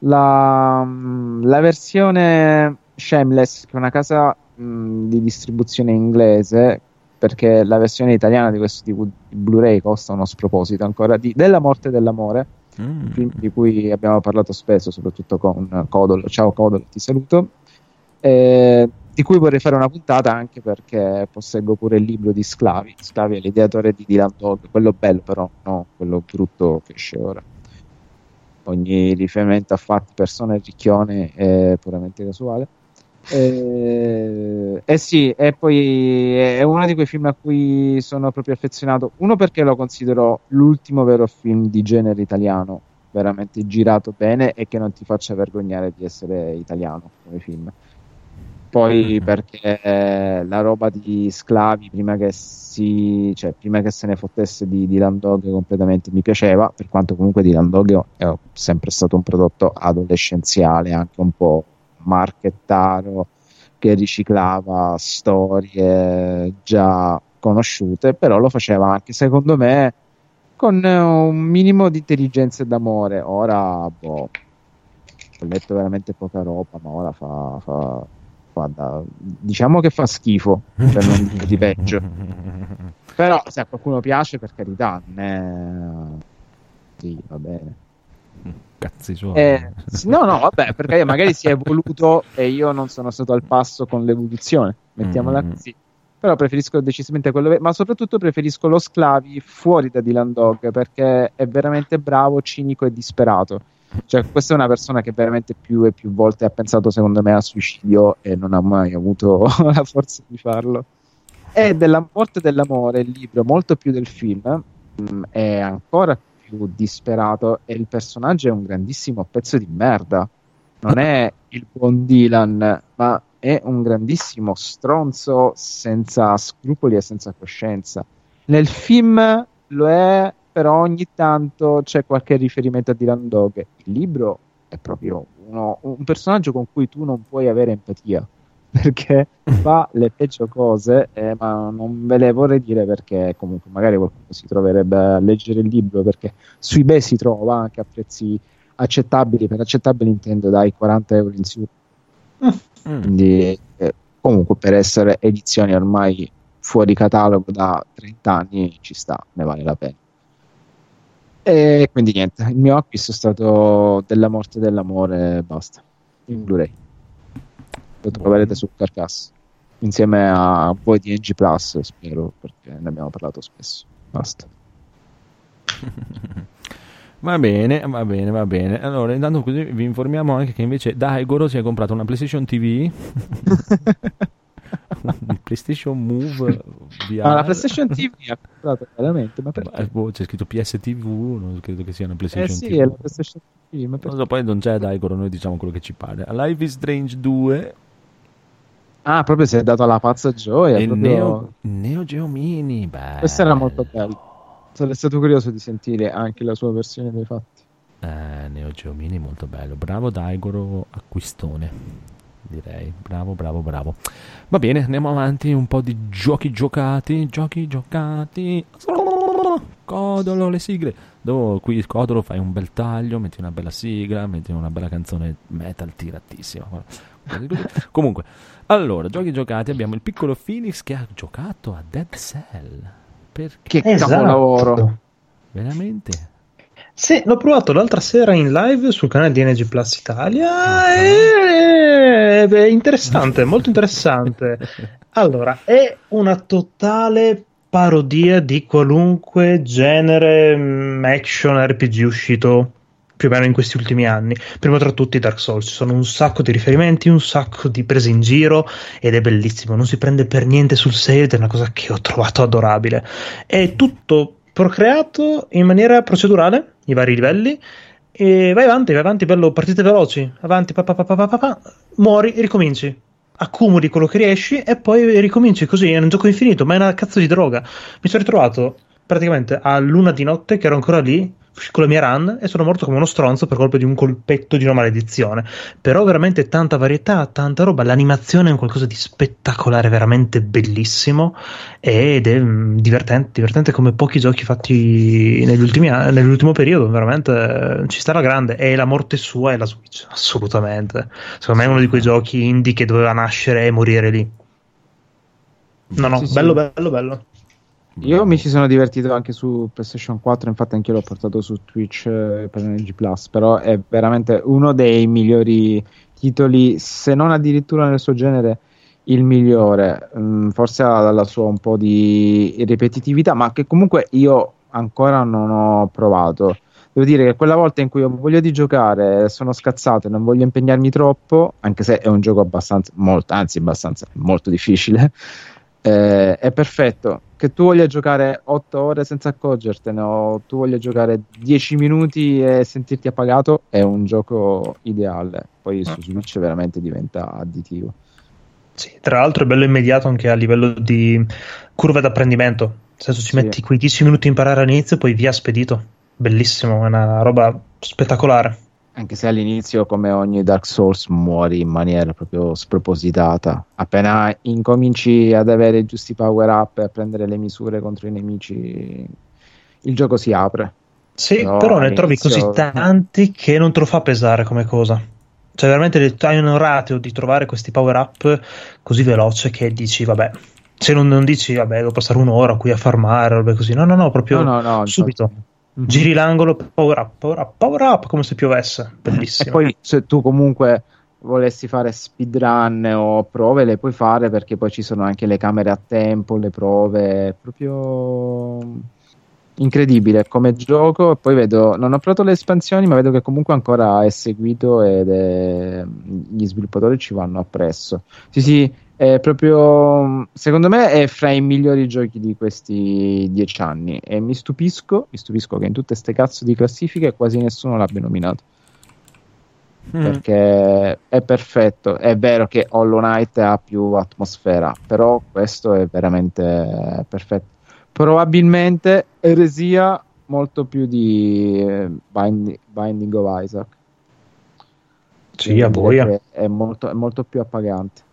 la, mm, la versione Shameless, che è una casa mm, di distribuzione inglese. Perché la versione italiana di questo di Blu-ray costa uno sproposito ancora di Della morte e dell'amore Mm. film di cui abbiamo parlato spesso, soprattutto con Codolo. Ciao Codolo, ti saluto. Eh, di cui vorrei fare una puntata anche perché posseggo pure il libro di Sclavi. Sclavi è l'ideatore di Dylan Dog, quello bello, però no, quello brutto che esce ora. Ogni riferimento a fatti, persone e ricchione è puramente casuale. Eh, eh sì, e poi è uno di quei film a cui sono proprio affezionato. Uno perché lo considero l'ultimo vero film di genere italiano, veramente girato bene e che non ti faccia vergognare di essere italiano come film. Poi Mhm. perché eh, la roba di Sclavi, prima che, si, cioè, prima che se ne fottesse di Dylan Dog completamente mi piaceva, per quanto comunque Dylan Dog è sempre stato un prodotto adolescenziale, anche un po' marchettaro, che riciclava storie già conosciute, però lo faceva anche secondo me con eh, un minimo di intelligenza e d'amore. Ora, boh, ho letto veramente poca roba, ma ora fa, fa, fa da- diciamo che fa schifo, per non dire di peggio. Però se a qualcuno piace, per carità, è... Sì, va bene. Cazzi suoi. Eh, no, no, vabbè, perché magari si è evoluto e io non sono stato al passo con l'evoluzione, mettiamola Mm. così. Però preferisco decisamente quello, ma soprattutto preferisco lo Sclavi fuori da Dylan Dog perché è veramente bravo, cinico e disperato. Cioè, questa è una persona che veramente più e più volte ha pensato, secondo me, al suicidio e non ha mai avuto la forza di farlo. E della morte dell'amore, il libro, molto più del film, mm, è ancora più disperato e il personaggio è un grandissimo pezzo di merda. Non è il buon Dylan, ma è un grandissimo stronzo senza scrupoli e senza coscienza. Nel film lo è, però ogni tanto c'è qualche riferimento a Dylan Dog. Il libro è proprio uno- un personaggio con cui tu non puoi avere empatia perché fa le peggio cose, eh, ma non ve le vorrei dire perché comunque magari qualcuno si troverebbe a leggere il libro perché su eBay si trova anche a prezzi accettabili, per accettabili intendo dai 40 euro in su, Mm. quindi eh, comunque per essere edizioni ormai fuori catalogo da 30 anni ci sta, ne vale la pena. E quindi niente, il mio acquisto è stato della morte e dell'amore e basta, in Blu-ray. Lo troverete su Carcass insieme a voi di NG Plus, spero, perché ne abbiamo parlato spesso. Basta. Va bene, va bene, va bene. Allora, intanto così vi informiamo anche che invece Daigoro si è comprato una PlayStation TV, un PlayStation Move VR. Ah, la PlayStation TV ha comprato veramente, ma perché? Eh, boh, c'è scritto PSTV, non credo che sia una Eh PlayStation sì, TV. è la PlayStation TV, ma Non so, poi non c'è Daigoro, noi diciamo quello che ci pare. Life is Strange 2 Ah, proprio si è dato alla pazza gioia. e proprio- Neo, Neo Geo Mini. Bello. Questo era molto bello. Sarei stato curioso di sentire anche la sua versione dei fatti. Eh, Neo Geo Mini molto bello. Bravo Daigoro Acquistone. Direi. Bravo, bravo, bravo. Va bene, andiamo avanti. Un po' di giochi giocati. Giochi giocati. Codolo, le sigle. Dove qui Codolo fai un bel taglio, metti una bella sigla, metti una bella canzone metal tiratissima. Comunque, allora, giochi giocati. Abbiamo il piccolo Phoenix che ha giocato a Dead Cell. Perché? Che esatto. capolavoro! Veramente? Sì, l'ho provato l'altra sera in live sul canale di NG Plus Italia. Uh-huh. È interessante, molto interessante. Allora, è una totale parodia di qualunque genere mm, action RPG uscito più o meno in questi ultimi anni. Prima tra tutti Dark Souls, ci sono un sacco di riferimenti, un sacco di prese in giro ed è bellissimo, non si prende per niente sul serio ed è una cosa che ho trovato adorabile. È tutto procreato in maniera procedurale, i vari livelli, e vai avanti, vai avanti, bello, partite veloci, avanti, pa, pa, pa, pa, pa, pa, muori, ricominci accumuli quello che riesci e poi ricominci così. È un gioco infinito, ma è una cazzo di droga. Mi sono ritrovato praticamente a luna di notte che ero ancora lì con la mia run e sono morto come uno stronzo per colpa di un colpetto di una maledizione. Però veramente tanta varietà, tanta roba. L'animazione è un qualcosa di spettacolare, veramente bellissimo ed è mm, divertente, divertente come pochi giochi fatti negli ultimi nell'ultimo periodo. Veramente eh, ci sta la grande. E la morte sua è la Switch, assolutamente. Secondo me è uno di quei giochi indie che doveva nascere e morire lì. No, no, sì, bello, sì. bello, bello. Io mi ci sono divertito anche su PlayStation 4, infatti anche l'ho portato su Twitch eh, per NG Plus, però è veramente uno dei migliori titoli, se non addirittura nel suo genere il migliore. Mm, forse ha la sua un po' di ripetitività, ma che comunque io ancora non ho provato. Devo dire che quella volta in cui ho voglia di giocare, sono scazzato e non voglio impegnarmi troppo, anche se è un gioco abbastanza, molto, anzi abbastanza, molto difficile, eh, è perfetto che tu voglia giocare 8 ore senza accorgertene o tu voglia giocare 10 minuti e sentirti appagato, è un gioco ideale. Poi su Switch veramente diventa additivo. Sì, tra l'altro è bello immediato anche a livello di curva d'apprendimento. Nel senso, ci sì. metti quei 10 minuti a imparare all'inizio, poi via spedito. Bellissimo, è una roba spettacolare. Anche se all'inizio, come ogni Dark Souls, muori in maniera proprio spropositata. Appena incominci ad avere i giusti power up e a prendere le misure contro i nemici, il gioco si apre. Sì, però, però ne trovi così tanti che non te lo fa pesare come cosa. Cioè, veramente hai un ratio di trovare questi power up così veloce che dici, vabbè, se non, non dici, vabbè, devo passare un'ora qui a farmare, robe così. No, no, no, proprio no, no, no, subito. Infatti Mm-hmm. Giri l'angolo, power up, power up, power up, come se piovesse. Bellissimo. E poi se tu comunque volessi fare speedrun o prove, le puoi fare perché poi ci sono anche le camere a tempo, le prove, proprio incredibile come gioco. Poi vedo, non ho provato le espansioni, ma vedo che comunque ancora è seguito ed è, gli sviluppatori ci vanno appresso. Sì, sì, è proprio secondo me è fra i migliori giochi di questi dieci anni. E mi stupisco, mi stupisco che in tutte queste cazzo di classifiche quasi nessuno l'abbia nominato. Mm. perché è perfetto. È vero che Hollow Knight ha più atmosfera però questo è veramente perfetto. Probabilmente eresia molto più di eh, Binding, Binding of Isaac. Sì, a boia. È molto, è molto più appagante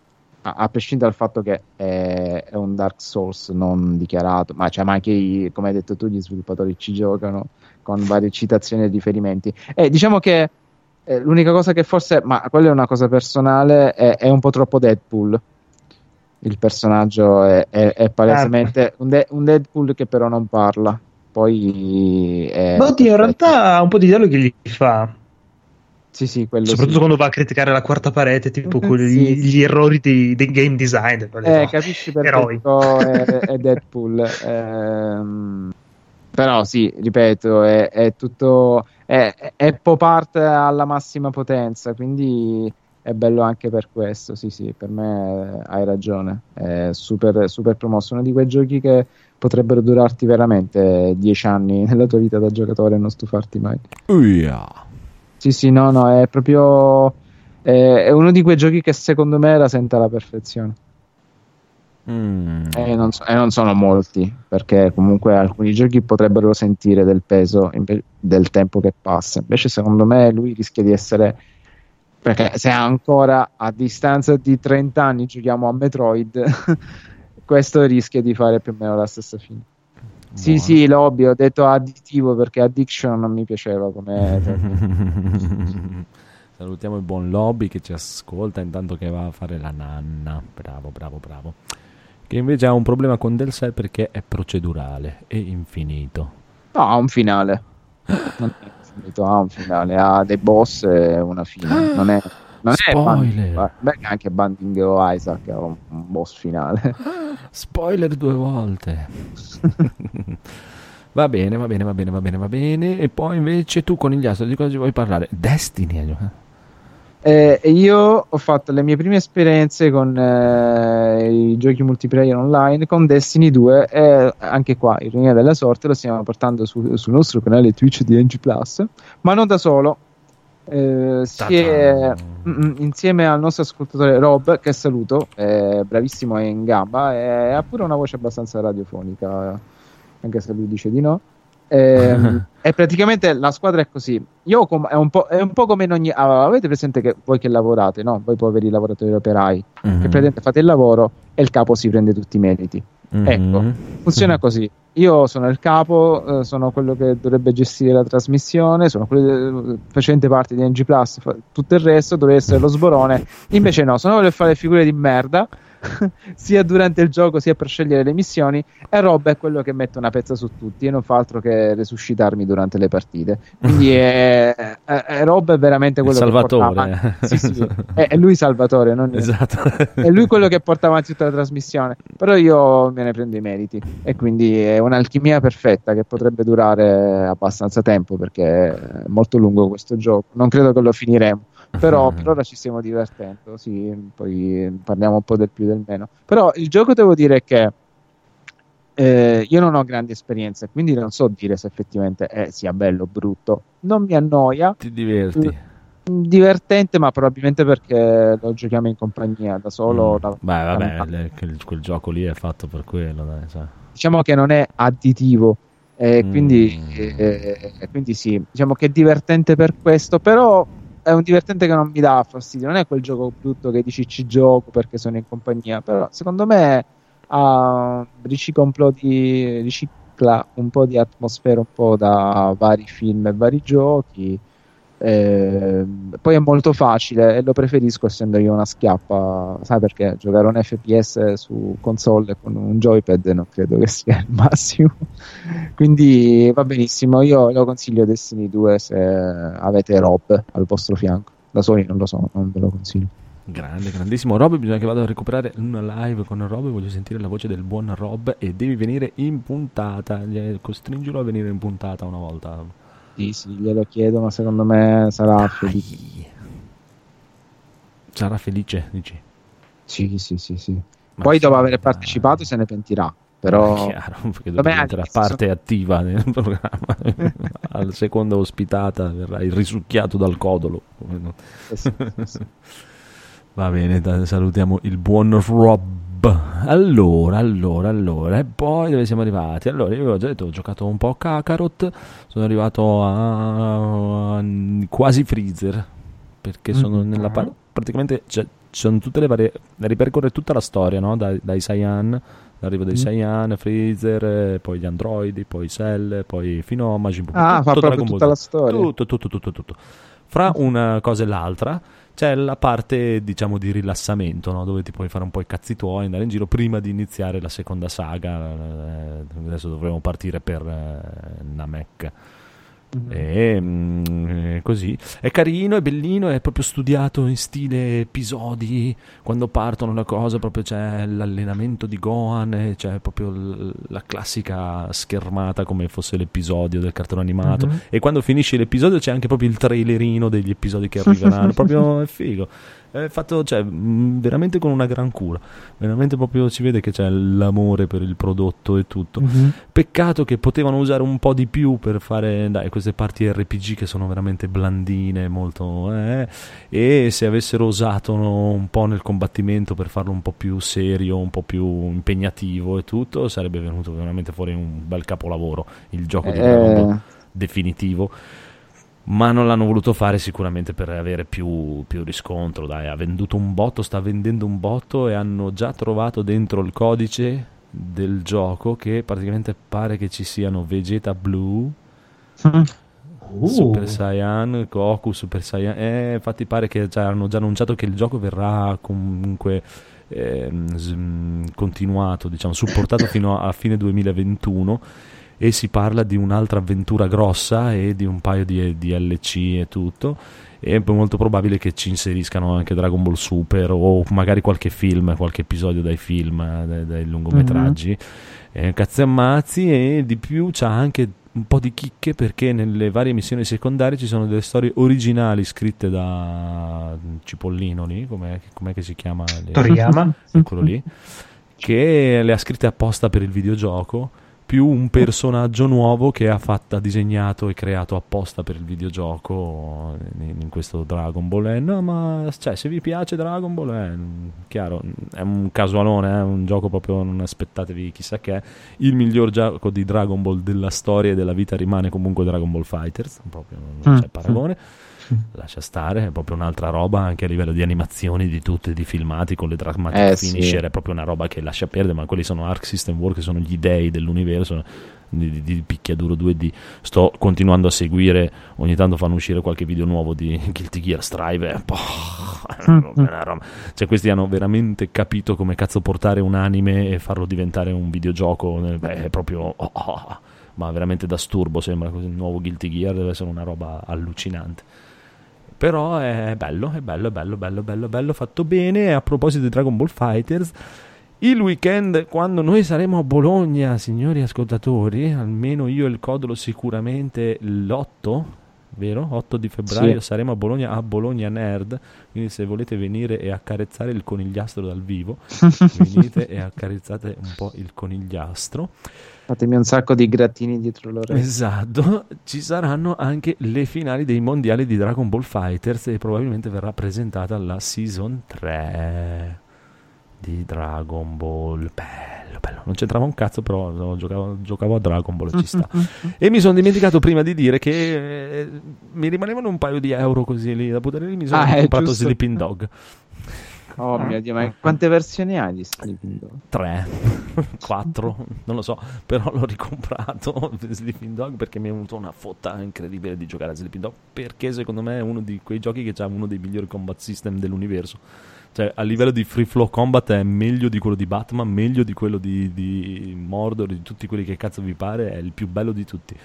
a, a, prescindere dal fatto che è, è, un Dark Souls non dichiarato, ma, cioè, ma anche i, come hai detto tu, gli sviluppatori ci giocano con varie citazioni e riferimenti. E diciamo che eh, l'unica cosa che forse, ma quella è una cosa personale, è, è un po' troppo Deadpool. Il personaggio è, è palesemente un, de- un, Deadpool che però non parla. Poi è. Ma oddio, in realtà ha un po' di dialoghi che gli fa. Sì, sì, Soprattutto sì. quando va a criticare la quarta parete, tipo mm-hmm, sì, gli, gli, errori dei, dei, game design. Eh, capisci perché è, è Deadpool. ehm, però sì, ripeto, è, è tutto... È, è pop art alla massima potenza, quindi è bello anche per questo. Sì, sì, per me hai ragione. È super, super promosso. Uno di quei giochi che potrebbero durarti veramente dieci anni nella tua vita da giocatore e non stufarti mai. Yeah. Sì, sì, no, no, è proprio. È, è uno di quei giochi che secondo me la sente alla perfezione. Mm. E, non so, e, non sono molti, perché comunque alcuni giochi potrebbero sentire del peso del tempo che passa. Invece, secondo me, lui rischia di essere. Perché se ancora a distanza di 30 anni giochiamo a Metroid, questo rischia di fare più o meno la stessa fine. Buono. Sì, sì, lobby, ho detto additivo perché addiction non mi piaceva come. Salutiamo il buon lobby che ci ascolta intanto che va a fare la nanna. Bravo, bravo, bravo che invece ha un problema con Del Cell perché è procedurale e infinito. No, ha un finale. Non è infinito, ha un finale, ha dei boss e una fine. Non è, non Spoiler. È beh, anche Banding o Isaac ha un, un boss finale. Spoiler due volte. va bene, va bene, va bene, va bene, va bene. E poi invece tu con gli altri di cosa ci vuoi parlare? Destiny. Eh? Eh, io ho fatto le mie prime esperienze con eh, i giochi multiplayer online con Destiny 2 e anche qua, ironia della sorte, lo stiamo portando su, sul nostro canale Twitch di NG Plus, ma non da solo. Eh, è, mm, mm, insieme al nostro ascoltatore Rob, che saluto, è bravissimo è in gamba e ha pure una voce abbastanza radiofonica, anche se lui dice di no. Eh, e praticamente la squadra è così. Io com- è, un è, un po', come in ogni. Ah, avete presente che voi che lavorate, no? Voi poveri lavoratori operai, mm-hmm. che praticamente fate il lavoro e il capo si prende tutti i meriti. Mm-hmm. Ecco, funziona così. Io sono il capo, eh, sono quello che dovrebbe gestire la trasmissione, sono quello che facente parte di NG Plus, tutto il resto dovrebbe essere lo sborone. Invece no, sono quello che fa le figure di merda sia durante il gioco sia per scegliere le missioni e Rob è quello che mette una pezza su tutti e non fa altro che resuscitarmi durante le partite. Quindi è, è, è Rob è veramente quello il salvatore. che sì, sì, è, è, lui salvatore non esatto. è lui quello che porta avanti tutta la trasmissione. Però io me ne prendo i meriti e quindi è un'alchimia perfetta che potrebbe durare abbastanza tempo perché è molto lungo questo gioco. Non credo che lo finiremo però per ora ci stiamo divertendo, sì, poi parliamo un po' del più e del meno. Però il gioco devo dire che eh, io non ho grandi esperienze, quindi non so dire se effettivamente è sia bello o brutto. Non mi annoia. Ti diverti? Mm, divertente, ma probabilmente perché lo giochiamo in compagnia da solo. Mm. Da, Beh, vabbè, le, quel, quel, gioco lì è fatto per quello. Dai, cioè. Diciamo che non è additivo. Eh, mm. quindi, eh, quindi sì, diciamo che è divertente per questo, però è un divertente che non mi dà fastidio. Non è quel gioco brutto che dici ci gioco perché sono in compagnia. Però secondo me uh, ricicla un di ricicla un po' di atmosfera un po' da vari film e vari giochi. Eh, poi è molto facile e lo preferisco essendo io una schiappa, sai perché giocare un FPS su console con un joypad non credo che sia il massimo. Quindi va benissimo, io lo consiglio Destiny 2 se avete Rob al vostro fianco. Da soli non lo so, non ve lo consiglio. Grande, grandissimo Rob, bisogna che vado a recuperare una live con Rob, voglio sentire la voce del buon Rob e devi venire in puntata, costringilo a venire in puntata una volta. Sì, sì, glielo chiedo, ma secondo me sarà felice. Sarà felice, dici? Sì, sì, sì, sì. Poi dopo aver partecipato se ne pentirà. Però è chiaro, perché la parte sono... attiva nel programma. Al seconda ospitata verrai risucchiato dal codolo. Eh sì, sì. Va bene, salutiamo il buon Rob allora, allora, allora, e poi dove siamo arrivati? Allora, io vi ho già detto, ho giocato un po' a Kakarot, sono arrivato a quasi Freezer, perché sono mm. nella parte, praticamente cioè, ci sono tutte le varie, ripercorre tutta la storia, no? dai, dai Saiyan, l'arrivo dei mm. Saiyan, Freezer, poi gli androidi, poi Cell, poi fino a Buu. Ah, fa proprio tutta la storia. Tutto, tutto, tutto, tutto. Fra una cosa e l'altra c'è la parte diciamo di rilassamento no? dove ti puoi fare un po' i cazzi tuoi andare in giro prima di iniziare la seconda saga eh, adesso dovremo partire per eh, Namek. E, mm, così è carino, è bellino, è proprio studiato in stile episodi. Quando partono una cosa, proprio c'è l'allenamento di Gohan, c'è proprio l- la classica schermata come fosse l'episodio del cartone animato. Mm-hmm. E quando finisce l'episodio c'è anche proprio il trailerino degli episodi che arriveranno. proprio è figo è fatto cioè, mm, veramente con una gran cura veramente proprio si vede che c'è l'amore per il prodotto e tutto mm-hmm. peccato che potevano usare un po' di più per fare dai queste parti RPG che sono veramente blandine, molto... Eh, e se avessero usato un po' nel combattimento per farlo un po' più serio, un po' più impegnativo e tutto, sarebbe venuto veramente fuori un bel capolavoro, il gioco di Dragon Ball Eh, definitivo. Ma non l'hanno voluto fare sicuramente per avere più, più riscontro. Dai, ha venduto un botto, sta vendendo un botto e hanno già trovato dentro il codice del gioco che praticamente pare che ci siano Vegeta Blue, Uh, Super Saiyan, Goku, Super Saiyan. Eh, infatti pare che già, hanno già annunciato che il gioco verrà comunque mh, continuato, diciamo, supportato fino a fine 2021 e si parla di un'altra avventura grossa e di un paio di DLC e tutto. E è molto probabile che ci inseriscano anche Dragon Ball Super o magari qualche film, qualche episodio dai film, dai, dai lungometraggi. Eh, cazzi e ammazzi e di più c'ha anche un po' di chicche perché nelle varie missioni secondarie ci sono delle storie originali scritte da Cipollino lì, com'è, com'è che si chiama? Toriyama. quello lì, che le ha scritte apposta per il videogioco, più un personaggio nuovo che ha, fatto, ha disegnato e creato apposta per il videogioco in, in questo Dragon Ball. Eh, no, ma cioè, se vi piace Dragon Ball, è chiaro, è un casualone, è un gioco proprio, non aspettatevi chissà che. Il miglior gioco di Dragon Ball della storia e della vita rimane comunque Dragon Ball Fighters, proprio non Mm. c'è paragone lascia stare, è proprio un'altra roba anche a livello di animazioni, di tutto, e di filmati con le dramatic Eh, sì. finisher, è proprio una roba che lascia perdere, ma quelli sono Arc System Works, che sono gli dei dell'universo di, di- di picchiaduro 2D. Sto continuando a seguire, ogni tanto fanno uscire qualche video nuovo di Guilty Gear Strive, e, boh, è una roba. cioè questi hanno veramente capito come cazzo portare un anime e farlo diventare un videogioco, eh, beh, è proprio... oh, oh, ma veramente da sturbo sembra così, il nuovo Guilty Gear deve essere una roba allucinante. Però è bello, è bello, è bello, bello, bello, bello, fatto bene. E a proposito di Dragon Ball Fighters, il weekend quando noi saremo a Bologna, signori ascoltatori, almeno io e il Codolo sicuramente l'8, vero? 8 di febbraio Sì. saremo a Bologna, a Bologna Nerd, quindi se volete venire e accarezzare il conigliastro dal vivo, venite e accarezzate un po' il conigliastro. Fatemi un sacco di grattini dietro l'orecchio. Esatto, ci saranno anche le finali dei mondiali di Dragon Ball Fighters e probabilmente verrà presentata la season 3 di Dragon Ball. Bello, bello. Non c'entrava un cazzo, però no, giocavo, giocavo a Dragon Ball e ci sta. E mi sono dimenticato prima di dire che eh, mi rimanevano un paio di euro così lì da buttare lì. Mi sono Ah, comprato. Sleeping Dog Oh mio Dio, ma quante versioni hai di Sleeping Dog? 3, 4, non lo so, però l'ho ricomprato Sleeping Dog perché mi è venuta una fotta incredibile di giocare a Sleeping Dog perché secondo me è uno di quei giochi che ha uno dei migliori combat system dell'universo. Cioè, a livello di free flow combat è meglio di quello di Batman, meglio di quello di, di Mordor, di tutti quelli che cazzo vi pare, è il più bello di tutti.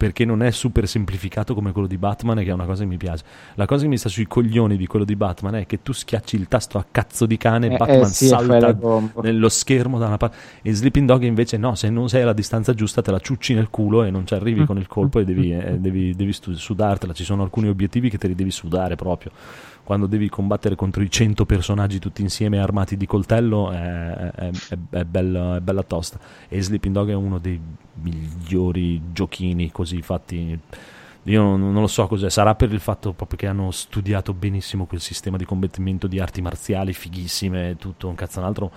Perché non è super semplificato come quello di Batman, che è una cosa che mi piace. La cosa che mi sta sui coglioni di quello di Batman è che tu schiacci il tasto a cazzo di cane e Eh, Batman eh sì, salta nello schermo da una parte. E Sleeping Dog invece no, se non sei alla distanza giusta te la ciucci nel culo e non ci arrivi con il colpo e devi, eh, devi, devi sudartela. Ci sono alcuni obiettivi che te li devi sudare proprio. Quando devi combattere contro i 100 personaggi tutti insieme armati di coltello è, è, è- bella, è bella tosta. E Sleeping Dog è uno dei migliori giochini così fatti. Io non, non lo so cos'è, sarà per il fatto proprio che hanno studiato benissimo quel sistema di combattimento di arti marziali fighissime e tutto un cazzo un altro.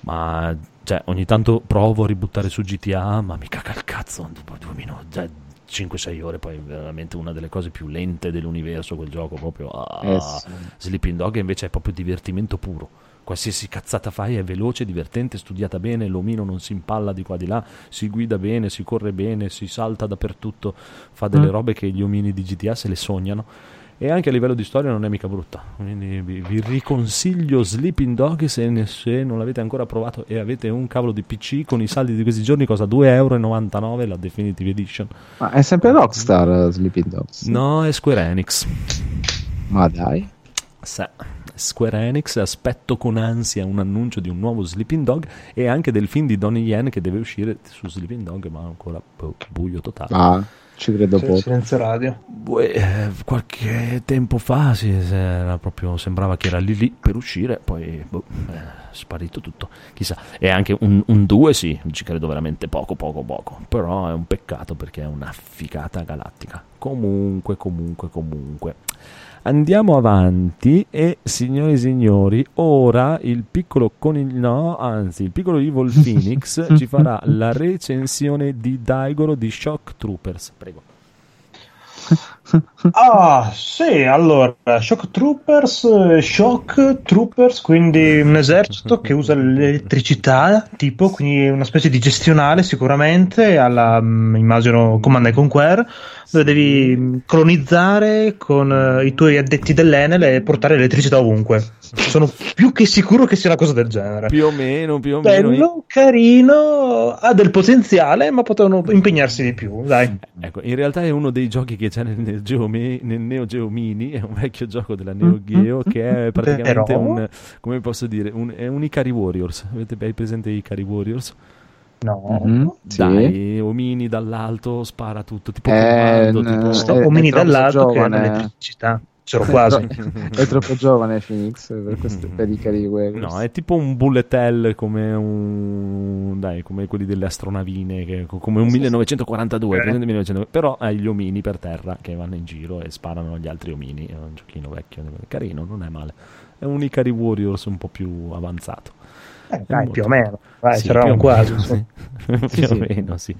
Ma cioè, ogni tanto provo a ributtare su GTA, ma mi caga il cazzo dopo due minuti, cioè, 5-6 ore, poi veramente una delle cose più lente dell'universo quel gioco proprio. ah. Eh sì. Sleeping Dog invece è proprio divertimento puro. Qualsiasi cazzata fai è veloce, divertente, studiata bene, l'omino non si impalla di qua di là, si guida bene, si corre bene, si salta dappertutto, fa delle Mm. robe che gli omini di GTA se le sognano. E anche a livello di storia non è mica brutta. Quindi vi, vi riconsiglio Sleeping Dog se, ne- se non l'avete ancora provato e avete un cavolo di PC con i saldi di questi giorni, costa 2,99 euro la Definitive Edition. Ma è sempre Rockstar uh, Sleeping Dogs? No, è Square Enix. Ma dai. Sì, Square Enix, aspetto con ansia un annuncio di un nuovo Sleeping Dog e anche del film di Donnie Yen che deve uscire su Sleeping Dog, ma ancora buio totale. Ah, ci credo poco. Silenzio radio. Eh, qualche tempo fa sì, proprio, sembrava che era lì lì per uscire, poi boh, è sparito tutto. Chissà, e anche un 2 sì, ci credo veramente poco, poco, poco. Però è un peccato perché è una ficata galattica. Comunque, comunque, comunque. Andiamo avanti e signori e signori, ora il piccolo coniglio, no, anzi il piccolo Evil Phoenix ci farà la recensione di Daigoro di Shock Troopers. Prego. Ah, sì, allora, Shock Troopers, Shock Troopers, quindi un esercito che usa l'elettricità, tipo, quindi una specie di gestionale sicuramente, alla, mm, immagino, Command and Conquer, dove devi colonizzare con uh, i tuoi addetti dell'Enel e portare elettricità ovunque. Sono più che sicuro che sia una cosa del genere. Più o meno, più o Bello, meno. carino, ha del potenziale, ma potevano impegnarsi di più, dai. Ecco, in realtà è uno dei giochi che c'è nel, nel, Geo, nel Neo Geo Mini, è un vecchio gioco della Neo Geo che è praticamente Però... un, come posso dire, un, è un Ikari Warriors. Avete ben presente i Ikari Warriors? No, mm-hmm, dai, sì. Omini dall'alto spara tutto. Tipo, eh, comando, tipo... Sto è, Omini è dall'alto giovane. che ha l'elettricità. C'ero quasi. è troppo giovane Phoenix per queste per i cari No, è tipo un bullet hell come un dai, come quelli delle astronavine che, come un 1942, eh. 1900, però hai gli omini per terra che vanno in giro e sparano agli altri omini, è un giochino vecchio, carino, non è male. È un Ikari Warriors un po' più avanzato. Eh, dai, molto... più o meno. Vai, sì, c'eravamo quasi. Sì. più o meno, sì.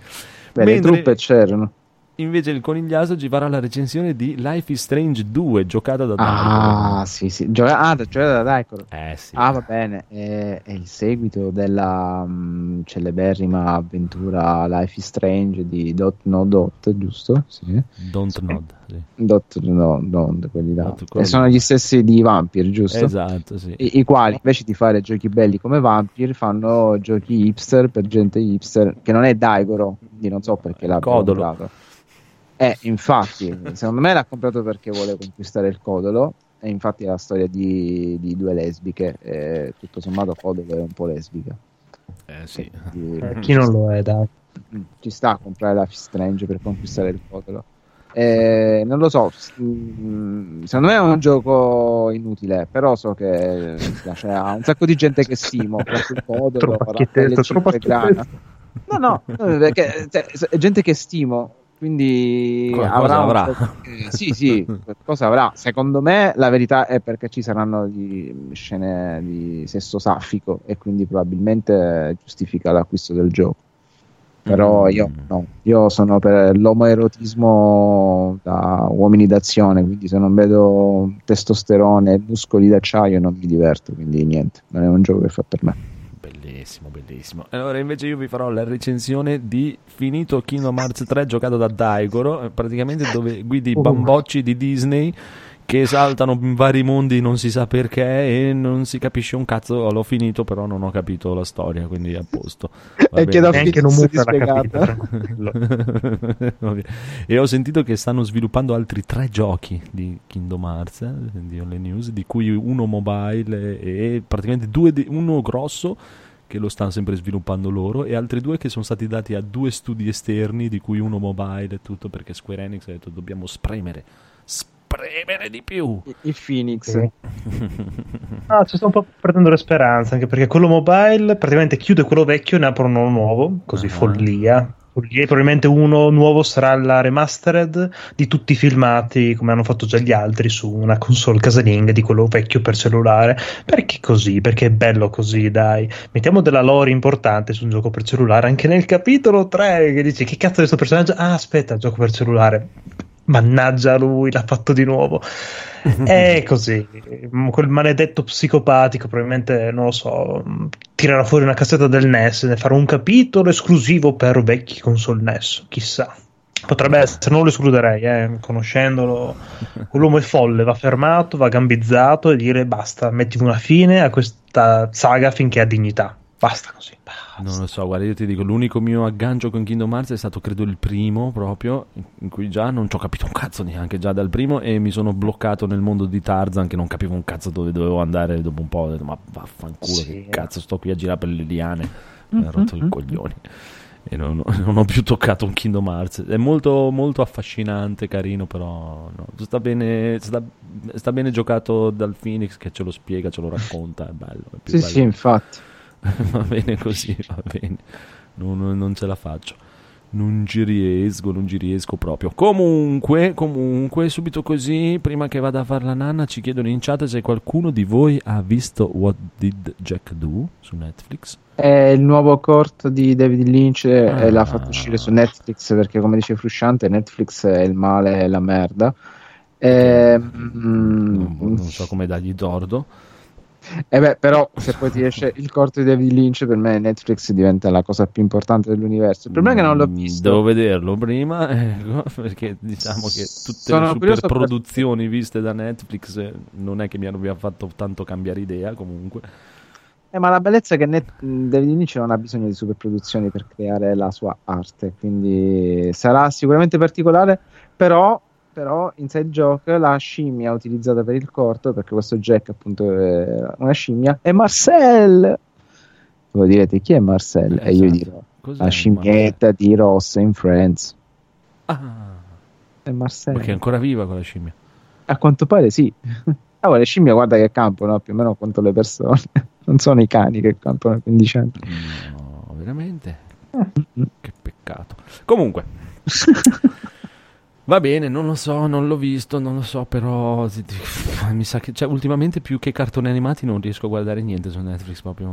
Beh, Mentre... le truppe c'erano. Invece il conigliaso ci farà la recensione di Life is Strange 2, giocata da Daikoro. Ah, sì, sì. Gio- ah, giocata da Daikoro. Eh, sì. Ah, va bene. È, è il seguito della um, celeberrima avventura Life is Strange di Dot No Dot, giusto? Sì. Don't Nod. Sì. Dot No Dot, quelli là. E sono gli stessi di Vampire, giusto? Esatto, sì. I, I, quali invece di fare giochi belli come Vampire fanno giochi hipster per gente hipster, che non è Daikoro, quindi non so perché l'ha Codolo. Eh, infatti, secondo me l'ha comprato perché vuole conquistare il Codolo. E infatti è la storia di, di due lesbiche. E tutto sommato, Codolo è un po' lesbica. Eh sì. Quindi, eh, chi non lo è, dai. Ci sta a comprare Life Strange per conquistare il Codolo. Eh, non lo so, secondo me è un gioco inutile, però so che cioè, ha un sacco di gente che stimo. Il Codolo, No, no, perché cioè, è gente che stimo quindi avrà, avrà. Eh, sì, sì, cosa avrà. Secondo me la verità è perché ci saranno scene di sesso saffico e quindi probabilmente giustifica l'acquisto del gioco. Però mm. io no, io sono per l'omoerotismo da uomini d'azione, quindi se non vedo testosterone e muscoli d'acciaio non mi diverto, quindi niente, non è un gioco che fa per me. Bellissimo, bellissimo. Allora, invece, io vi farò la recensione di finito Kingdom Hearts 3 giocato da Daigoro. Praticamente dove guidi i oh. bambocci di Disney che saltano in vari mondi, non si sa perché, e non si capisce un cazzo. L'ho finito, però non ho capito la storia, quindi a posto. e che da anche non muta l'ha capito. e ho sentito che stanno sviluppando altri tre giochi di Kingdom Hearts, eh, di le news, di cui uno mobile e praticamente due, uno grosso che lo stanno sempre sviluppando loro e altri due che sono stati dati a due studi esterni di cui uno mobile e tutto perché Square Enix ha detto dobbiamo spremere spremere di più il Phoenix sì. ah, ci sto un po' perdendo le speranze anche perché quello mobile praticamente chiude quello vecchio e ne apre uno nuovo così ah. follia probabilmente uno nuovo sarà la remastered di tutti i filmati come hanno fatto già gli altri su una console casalinga di quello vecchio per cellulare perché così? perché è bello così dai mettiamo della lore importante su un gioco per cellulare anche nel capitolo 3 che dici che cazzo è questo personaggio? ah aspetta gioco per cellulare mannaggia lui, l'ha fatto di nuovo. È così, quel maledetto psicopatico probabilmente, non lo so, tirerà fuori una cassetta del NES e ne farà un capitolo esclusivo per vecchi console NES, chissà. Potrebbe essere, non lo escluderei, eh, conoscendolo. Quell'uomo è folle, va fermato, va gambizzato e dire basta, metti una fine a questa saga finché ha dignità. Basta così. Basta. Non lo so, guarda, io ti dico, l'unico mio aggancio con Kingdom Hearts è stato credo il primo proprio, in cui già non ci ho capito un cazzo neanche già dal primo e mi sono bloccato nel mondo di Tarzan che non capivo un cazzo dove dovevo andare dopo un po', ho detto ma vaffanculo, sì. che cazzo sto qui a girare per le liane, mi ha rotto mm-hmm. i coglioni e non, non, ho più toccato un Kingdom Hearts. È molto, molto affascinante, carino, però no. sta, bene, sta, sta, bene giocato dal Phoenix che ce lo spiega, ce lo racconta, è bello. È sì, bello. sì, infatti. va bene così, va bene. Non, non, ce la faccio. Non ci riesco, non ci riesco proprio. Comunque, comunque, subito così, prima che vada a fare la nanna, ci chiedono in chat se qualcuno di voi ha visto What Did Jack Do su Netflix. È il nuovo corto di David Lynch ah. e l'ha fatto uscire su Netflix perché, come dice Frusciante, Netflix è il male e la merda. E, non, non mm, so come dargli tordo. Eh beh, però se poi ti esce il corto di David Lynch, per me Netflix diventa la cosa più importante dell'universo. Il problema è che non l'ho mm, visto. Devo vederlo prima, ecco, perché diciamo che tutte Sono le super produzioni per... viste da Netflix eh, non è che mi abbiano fatto tanto cambiare idea comunque. Eh, ma la bellezza è che Net- David Lynch non ha bisogno di super produzioni per creare la sua arte, quindi sarà sicuramente particolare, però però Inside Joke la scimmia utilizzata per il corto, perché questo Jack appunto è una scimmia, è Marcel. Voi direte chi è Marcel? Esatto. E io dirò Cos'è la scimmietta Marcel? di Ross in Friends. Ah, è Marcel. Perché è ancora viva quella scimmia? A quanto pare sì. Ah, le scimmie guarda che campano più o meno quanto le persone. Non sono i cani che campano a 15 anni. No, veramente? Mm-hmm. Che peccato. Comunque. Va bene, non lo so, non l'ho visto, non lo so, però mi sa che cioè, ultimamente più che cartoni animati non riesco a guardare niente su Netflix, proprio,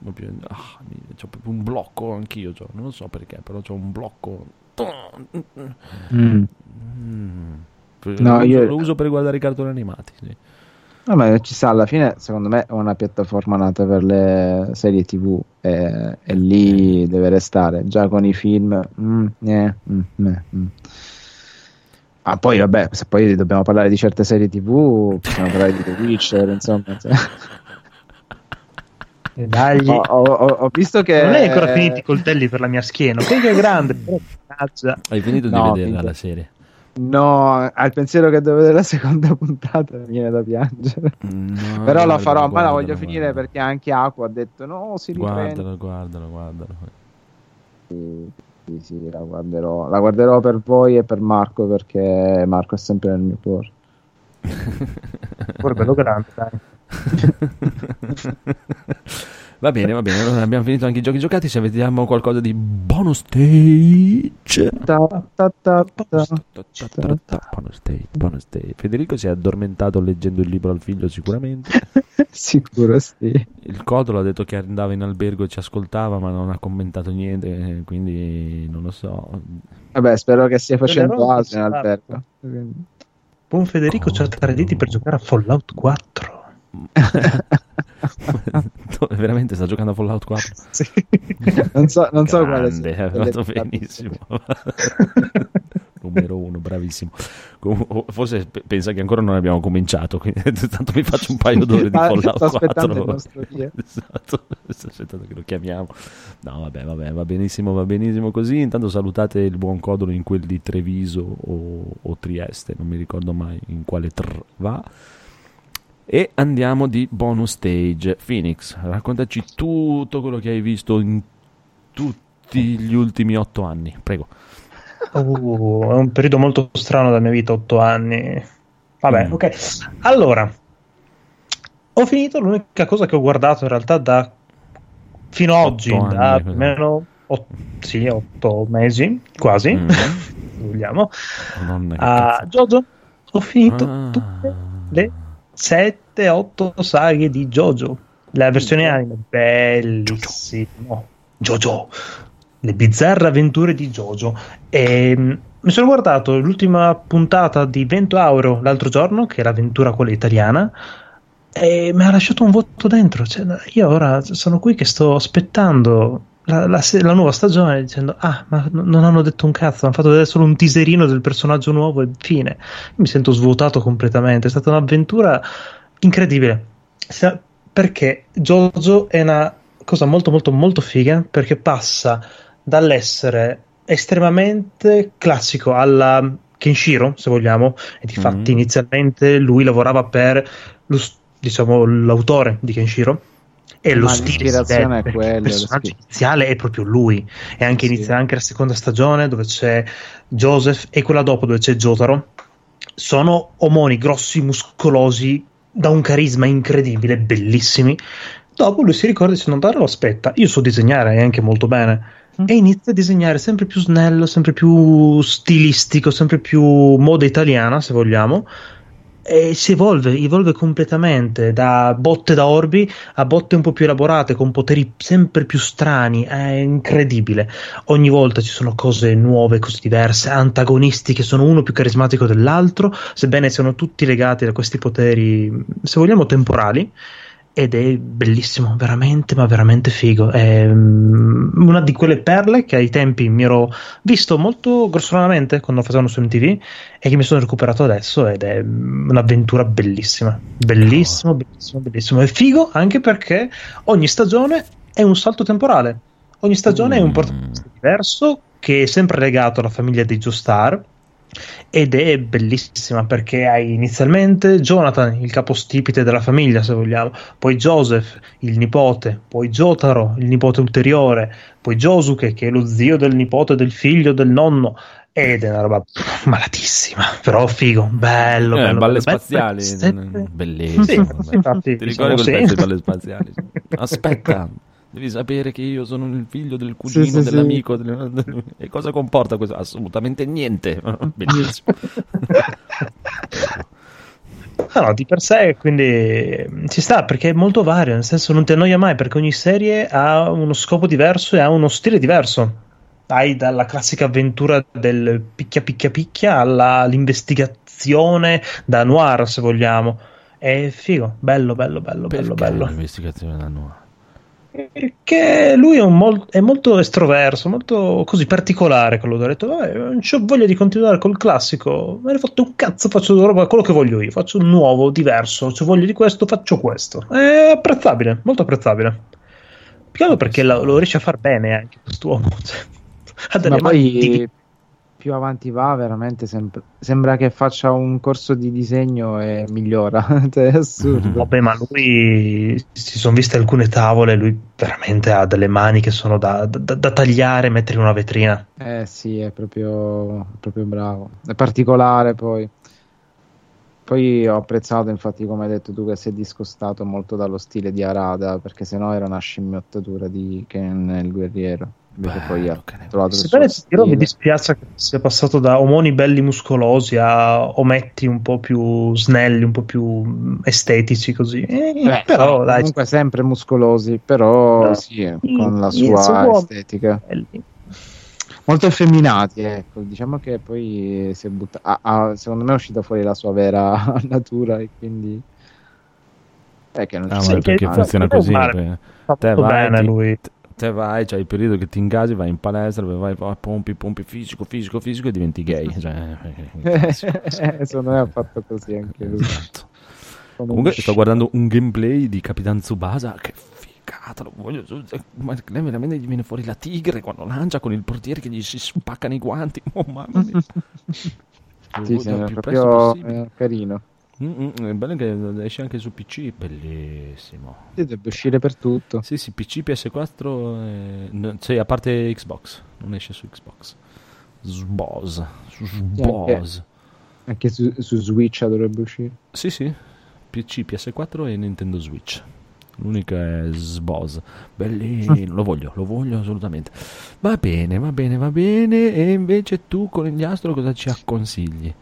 proprio ah, ho proprio un blocco anch'io, cioè, non lo so perché, però ho un blocco. Mm. Mm. No, lo, io... lo uso per guardare i cartoni animati, sì. Vabbè, ci sta, alla fine secondo me è una piattaforma nata per le serie tv e, e lì deve restare, già con i film... Mm, eh, mm, mm. Ah, poi vabbè, se poi dobbiamo parlare di certe serie tv, possiamo parlare di The Witcher, insomma. Dagli. Ho, ho, ho, visto che. Non hai ancora finito i coltelli per la mia schiena. Che è grande. Hai finito no, di vederla la serie? No, al pensiero che devo vedere la seconda puntata mi viene da piangere. No, Però la farò, ma la voglio finire perché anche Aqua ha detto no, si riprende. Guardalo, guardalo, guardalo. Sì. Sì, sì, la guarderò. La guarderò per voi e per Marco perché Marco è sempre nel mio cuore. Cuore bello grande, dai. Va bene, va bene. Allora abbiamo finito anche i giochi giocati. Se vediamo qualcosa di bonus stage. Bonus stage, bonus stage. Federico si è addormentato leggendo il libro al figlio, sicuramente. Sicuro, sì. Il Codolo ha detto che andava in albergo e ci ascoltava, ma non ha commentato niente. Quindi non lo so. Vabbè, spero che stia facendo altro in albergo. Buon Federico, c'ha tre diti per giocare a Fallout 4. Veramente sta giocando a Fallout 4 sì. non so, non so quale sia ha fatto benissimo. Numero uno bravissimo. Forse pensa che ancora non abbiamo cominciato quindi tanto mi faccio un paio d'ore di Fallout sto 4 esatto sto aspettando che lo chiamiamo. No vabbè vabbè va benissimo va benissimo così. Intanto salutate il buon Codolo in quel di Treviso o, o Trieste non mi ricordo mai in quale tr va e andiamo di bonus stage. Phoenix, raccontaci tutto quello che hai visto in tutti gli ultimi otto anni, prego. Uh, è un periodo molto strano della mia vita, otto anni. Vabbè, mm. ok. Allora, ho finito l'unica cosa che ho guardato in realtà da fino ad oggi, anni, da almeno otto, sì, otto mesi, quasi, mm. vogliamo. Uh, Jojo, ho finito ah. tutte le 7-8 saghe di JoJo. La versione mm. anime, bellissimo. JoJo, le bizzarre avventure di JoJo. E, mm, mi sono guardato l'ultima puntata di Vento Auro l'altro giorno, che è l'avventura quella italiana, e mi ha lasciato un vuoto dentro. Cioè, io ora sono qui che sto aspettando la, la, la, nuova stagione dicendo ah ma non hanno detto un cazzo hanno fatto vedere solo un teaserino del personaggio nuovo e fine mi sento svuotato completamente è stata un'avventura incredibile perché Jojo è una cosa molto molto molto figa perché passa dall'essere estremamente classico alla Kenshiro, se vogliamo, e di fatti Mm. inizialmente lui lavorava per lo diciamo, l'autore di Kenshiro e lo stile l'ispirazione è quello, il personaggio iniziale è proprio lui. E anche Sì. inizia anche la seconda stagione dove c'è Joseph e quella dopo dove c'è Jotaro. Sono omoni grossi, muscolosi da un carisma incredibile, bellissimi. Dopo lui si ricorda di non dare aspetta, io so disegnare e anche molto bene. E inizia a disegnare sempre più snello, sempre più stilistico, sempre più moda italiana, se vogliamo. E si evolve, evolve completamente da botte da orbi a botte un po' più elaborate, con poteri sempre più strani. È incredibile. Ogni volta ci sono cose nuove, cose diverse, antagonisti che sono uno più carismatico dell'altro, sebbene siano tutti legati da questi poteri, se vogliamo, temporali ed è bellissimo, veramente, ma veramente figo. È mm, una di quelle perle che ai tempi mi ero visto molto grossolanamente quando lo facevano su MTV e che mi sono recuperato adesso ed è mm, un'avventura bellissima. Bellissimo, bellissimo, bellissimo. È figo anche perché ogni stagione è un salto temporale. Ogni stagione è un Mm. protagonista diverso che è sempre legato alla famiglia dei Joestar ed è bellissima perché hai inizialmente Jonathan, il capostipite della famiglia, se vogliamo, poi Joseph, il nipote, poi Jotaro, il nipote ulteriore, poi Josuke, che è lo zio del nipote del figlio del nonno. Ed è una roba malatissima, però figo, bello, Eh, bello. balle bello, bello, spaziali, sempre- bellissimo. Sì, infatti, Ti ricordi quel pezzo di balle spaziali? Aspetta, devi sapere che io sono il figlio del cugino, Sì, sì, sì. dell'amico. del- E cosa comporta questo? Assolutamente niente. Bellissimo. Ah, no, di per sé quindi ci sta perché è molto vario, nel senso non ti annoia mai perché ogni serie ha uno scopo diverso e ha uno stile diverso. Hai dalla classica avventura del picchia picchia picchia alla- all'investigazione da noir, se vogliamo. È figo, bello, bello, bello, bello, Perché bello. l'investigazione da noi? Perché lui è, mol- è molto estroverso, molto così particolare. Quello che ho detto, vabbè, non c'ho voglia di continuare col classico. Me ne fatto un cazzo, faccio roba, quello che voglio io. Faccio un nuovo, diverso. Ho voglia di questo, faccio questo. È apprezzabile, molto apprezzabile. Più perché la- lo riesce a far bene anche quest'uomo. Cioè, ha delle Ma poi più avanti va, veramente sem- sembra che faccia un corso di disegno e migliora. Cioè, è assurdo. Vabbè, ma lui si sono viste alcune tavole. Lui veramente ha delle mani che sono da, da- da tagliare e mettere in una vetrina. Eh sì, è proprio, proprio bravo. È particolare poi. Poi ho apprezzato, infatti, come hai detto tu, che si è discostato molto dallo stile di Arada, perché sennò era una scimmiottatura di Ken il guerriero. Invece poi ha trovato il Sebbene suo ti dirò, mi dispiace che sia passato da omoni belli muscolosi a ometti un po' più snelli, un po' più mm, estetici così. Eh, Beh, però dai, comunque sempre muscolosi, però No. sì, con la sua estetica. belli. Molto effeminati, ecco. Diciamo che poi si è butta- ah, ah, secondo me è uscita fuori la sua vera natura e quindi... È che non Ah, ci ma perché funziona così? Fa Te vai, bene ti- lui. Te vai, c'hai il periodo che ti ingasi, vai in palestra, vai, vai pompi, pompi fisico, fisico, fisico e diventi gay. Cioè, Eh, secondo me ha fatto così anche lui. esatto. Comunque un sto guardando un gameplay di Capitan Tsubasa che figata, lo voglio ma lei veramente gli viene fuori la tigre quando lancia con il portiere che gli si spaccano i guanti. Oh mamma mia. Sì, sì, è proprio eh, carino. Mm, mm, è bello che esce anche su PC, bellissimo. Sì, deve uscire per tutto. Sì, sì, PC, PS4, e... no, sì, a parte Xbox, non esce su Xbox. Sboz, Sboz. Anche su, su Switch dovrebbe uscire. Sì, sì, PC, PS4 e Nintendo Switch. L'unica è Sboz. Bellino, lo voglio, lo voglio assolutamente. Va bene, va bene, va bene. E invece tu con gli astro cosa ci consigli?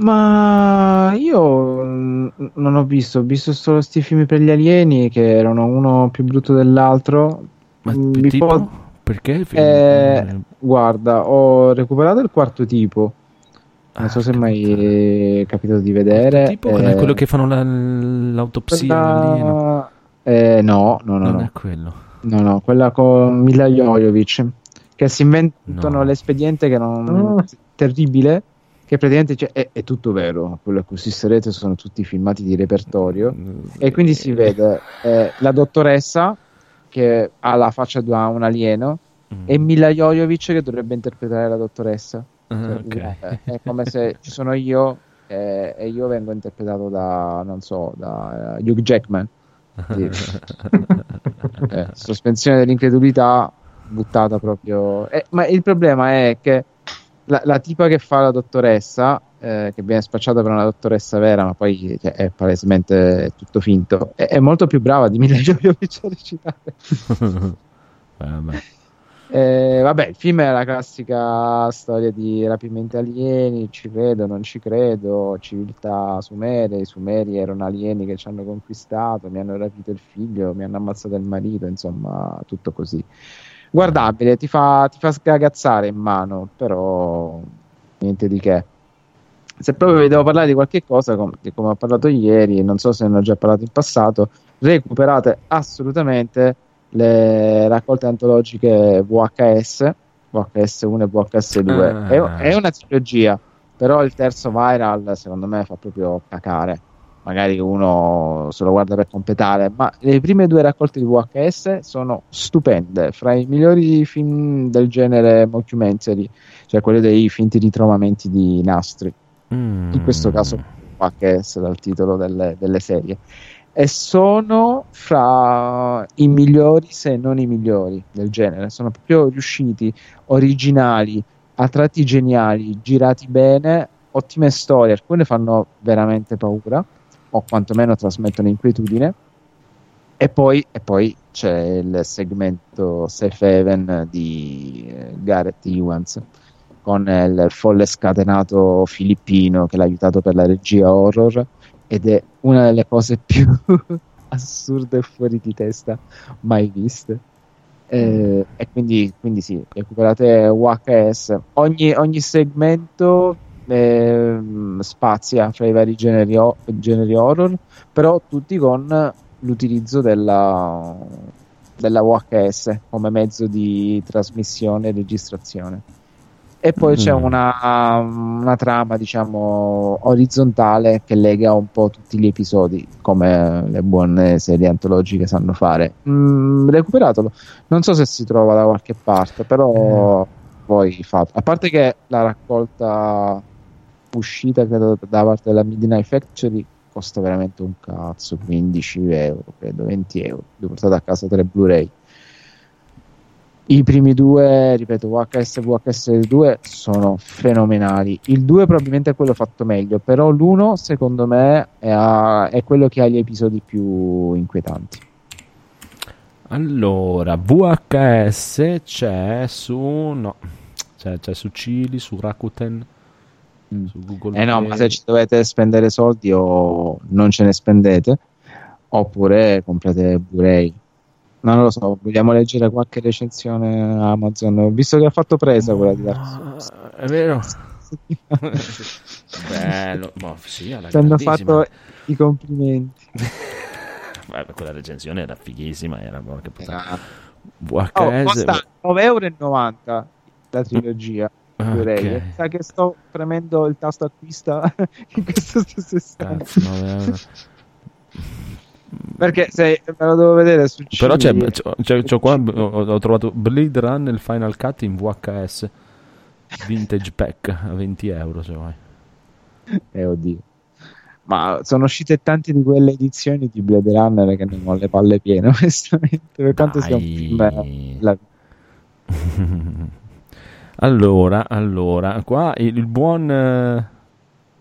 Ma io mm, non ho visto, ho visto solo sti film per gli alieni che erano uno più brutto dell'altro. Ma Mm, mi tipo? può- Perché? Eh, guarda, ho recuperato il quarto tipo. Non Ah, so se mai è capitato di vedere. Tipo è eh, quello che fanno la- l'autopsia quella- eh, no, no, no, Non no. è quello. No, no, quella con Mila Jojovic che si inventano No. l'espediente che non Ah. terribile che praticamente cioè, è, è tutto vero, quello a cui assisterete sono tutti filmati di repertorio e quindi si vede eh, la dottoressa che ha la faccia di un alieno Mm. e Mila Jojovic che dovrebbe interpretare la dottoressa. Ah, Cioè, ok. è, è come se ci sono io eh, e io vengo interpretato da, non so, da eh, Hugh Jackman. Sì. Eh, sospensione dell'incredulità buttata proprio. Eh, ma il problema è che la, la tipa che fa la dottoressa, eh, che viene spacciata per una dottoressa vera, ma poi cioè, è palesemente tutto finto, è, è molto più brava di Mila Jovovich a recitare. Vabbè. Eh, vabbè, il film è la classica storia di rapimenti alieni, ci credo, non ci credo, civiltà sumere, i sumeri erano alieni che ci hanno conquistato, mi hanno rapito il figlio, mi hanno ammazzato il marito, insomma, tutto così. Guardabile, ti fa, ti fa sgagazzare in mano, però niente di che. Se proprio vi devo parlare di qualche cosa, com- come ho parlato ieri, non so se ne ho già parlato in passato, recuperate assolutamente le raccolte antologiche VHS, VHS 1 e VHS 2. Ah. È, è una trilogia, però il terzo viral secondo me fa proprio cacare. Magari uno se lo guarda per completare, ma le prime due raccolte di VHS sono stupende, fra i migliori film del genere mockumentary, cioè quelli dei finti ritrovamenti di nastri. Mm. in questo caso VHS dal titolo delle, delle serie. E sono fra i migliori se non i migliori del genere. Sono proprio riusciti originali a tratti geniali girati bene ottime storie alcune fanno veramente paura o quantomeno trasmettono inquietudine e poi, e poi c'è il segmento Safe Haven di eh, Gareth Ewans con il folle scatenato filippino che l'ha aiutato per la regia horror ed è una delle cose più assurde e fuori di testa mai viste. Eh, e quindi, quindi sì, recuperate VHS. Ogni, ogni segmento ehm, spazia fra i vari generi, ho- generi horror, però tutti con l'utilizzo della, della VHS come mezzo di trasmissione e registrazione. E poi c'è Mm. una, una trama, diciamo, orizzontale che lega un po' tutti gli episodi, come le buone serie antologiche sanno fare. Mm, recuperatelo. Non so se si trova da qualche parte, però poi fate. A parte che la raccolta uscita, credo, da parte della Midnight Factory costa veramente un cazzo, 15 euro, credo, 20 euro. Ho portato a casa tre Blu-ray. I primi due, ripeto, VHS e VHS2 sono fenomenali. Il 2 probabilmente è quello fatto meglio, però l'1 secondo me è, a- è quello che ha gli episodi più inquietanti. Allora, VHS c'è su. No, c'è, c'è su Cili, su Rakuten, Mm. su Google Eh no, Play. ma se ci dovete spendere soldi o non ce ne spendete, oppure comprate Blu-ray. Non lo so, vogliamo leggere qualche recensione Amazon? Ho visto che ha fatto presa quella di Dark Souls. Ah, È vero. Bello, ma sì, alla Ti hanno fatto i complimenti. Vabbè, quella recensione era fighissima, era porca puttana. VHS. Oh, costa 9,90 euro la trilogia. Blu-ray. Ok. Sa che sto premendo il tasto acquista in questo stesso istante. Perché se me lo devo vedere su Però c'è, c'ho, c'ho- c'ho qua, ho, ho trovato Blade Run il Final Cut in VHS Vintage Pack a 20 euro se vuoi. Eh, oddio. Ma sono uscite tante di quelle edizioni di Blade Runner che ne ho le palle piene, onestamente. Per quanto sia un film. eh, la- allora, allora, qua il, buon eh,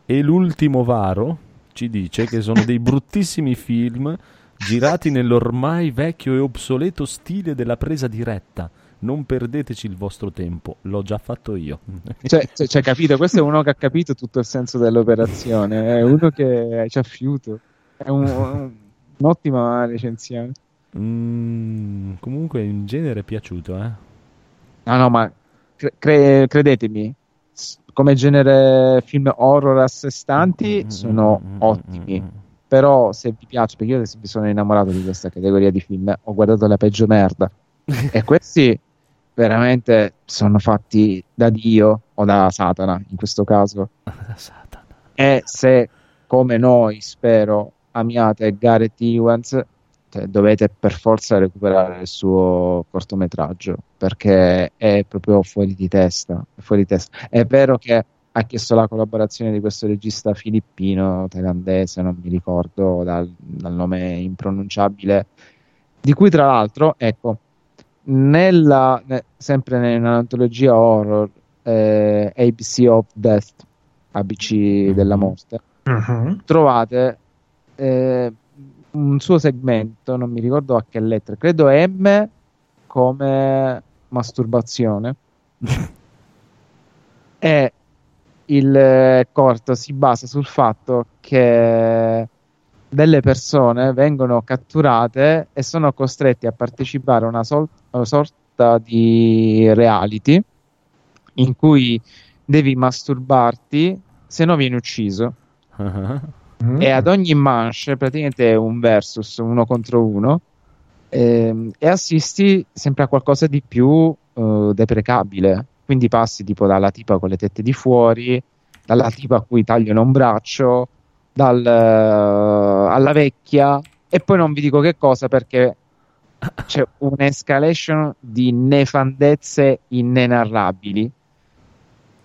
e l'ultimo Varo ci dice che sono dei bruttissimi film girati nell'ormai vecchio e obsoleto stile della presa diretta. Non perdeteci il vostro tempo, l'ho già fatto io. Cioè, cioè, cioè, capito? Questo è uno che ha capito tutto il senso dell'operazione. È uno che ci ha fiuto. È un- un- un'ottima recensione. Mm, comunque in genere è piaciuto, eh. No, no, ma cre- cre- credetemi, come genere film horror a sé stanti Mm, sono mm, mm, ottimi. mm, mm. Però se vi piace, perché io esempio sono innamorato di questa categoria di film, ho guardato la peggio merda. e questi veramente sono fatti da Dio o da Satana in questo caso. E se come noi spero amiate Gareth cioè, dovete per forza recuperare il suo cortometraggio perché è proprio fuori di testa. È, fuori di testa. è vero che ha chiesto la collaborazione di questo regista filippino, thailandese, non mi ricordo dal, dal nome impronunciabile, di cui tra l'altro, ecco, nella, ne, sempre nell'antologia horror eh, ABC of Death, ABC mm-hmm. della morte, uh-huh. trovate eh, un suo segmento, non mi ricordo a che lettera, credo M come masturbazione. e il corto si basa sul fatto che delle persone vengono catturate e sono costretti a partecipare a una, sol- una sorta di reality in cui devi masturbarti se no vieni ucciso. Uh-huh. E ad ogni manche praticamente è un versus uno contro uno ehm, e assisti sempre a qualcosa di più uh, deprecabile. Quindi passi tipo dalla tipa con le tette di fuori, dalla tipa a cui tagliano un braccio, dal, uh, alla vecchia e poi non vi dico che cosa perché c'è un'escalation di nefandezze inenarrabili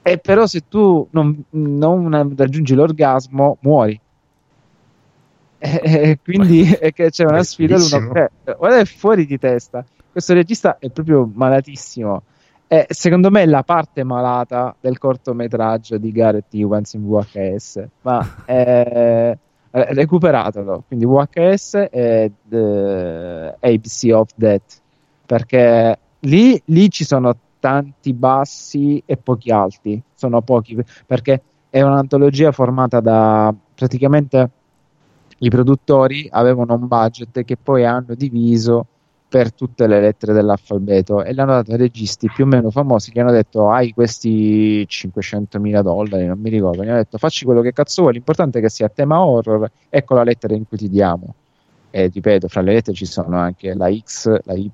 e però se tu non, non raggiungi l'orgasmo muori e, quindi è che c'è una sfida l'uno eh, guarda è fuori di testa. Questo regista è proprio malatissimo. E secondo me è la parte malata del cortometraggio di Gareth Evans in VHS ma è recuperatelo. Quindi VHS e The ABC of Death. Perché lì, lì ci sono tanti bassi e pochi alti. Sono pochi perché è un'antologia formata da praticamente i produttori avevano un budget che poi hanno diviso per tutte le lettere dell'alfabeto e l'hanno dato ai registi più o meno famosi che hanno detto hai questi 500 mila dollari non mi ricordo, gli hanno detto facci quello che cazzo vuoi l'importante è che sia tema horror ecco la lettera in cui ti diamo e ripeto fra le lettere ci sono anche la X, la Y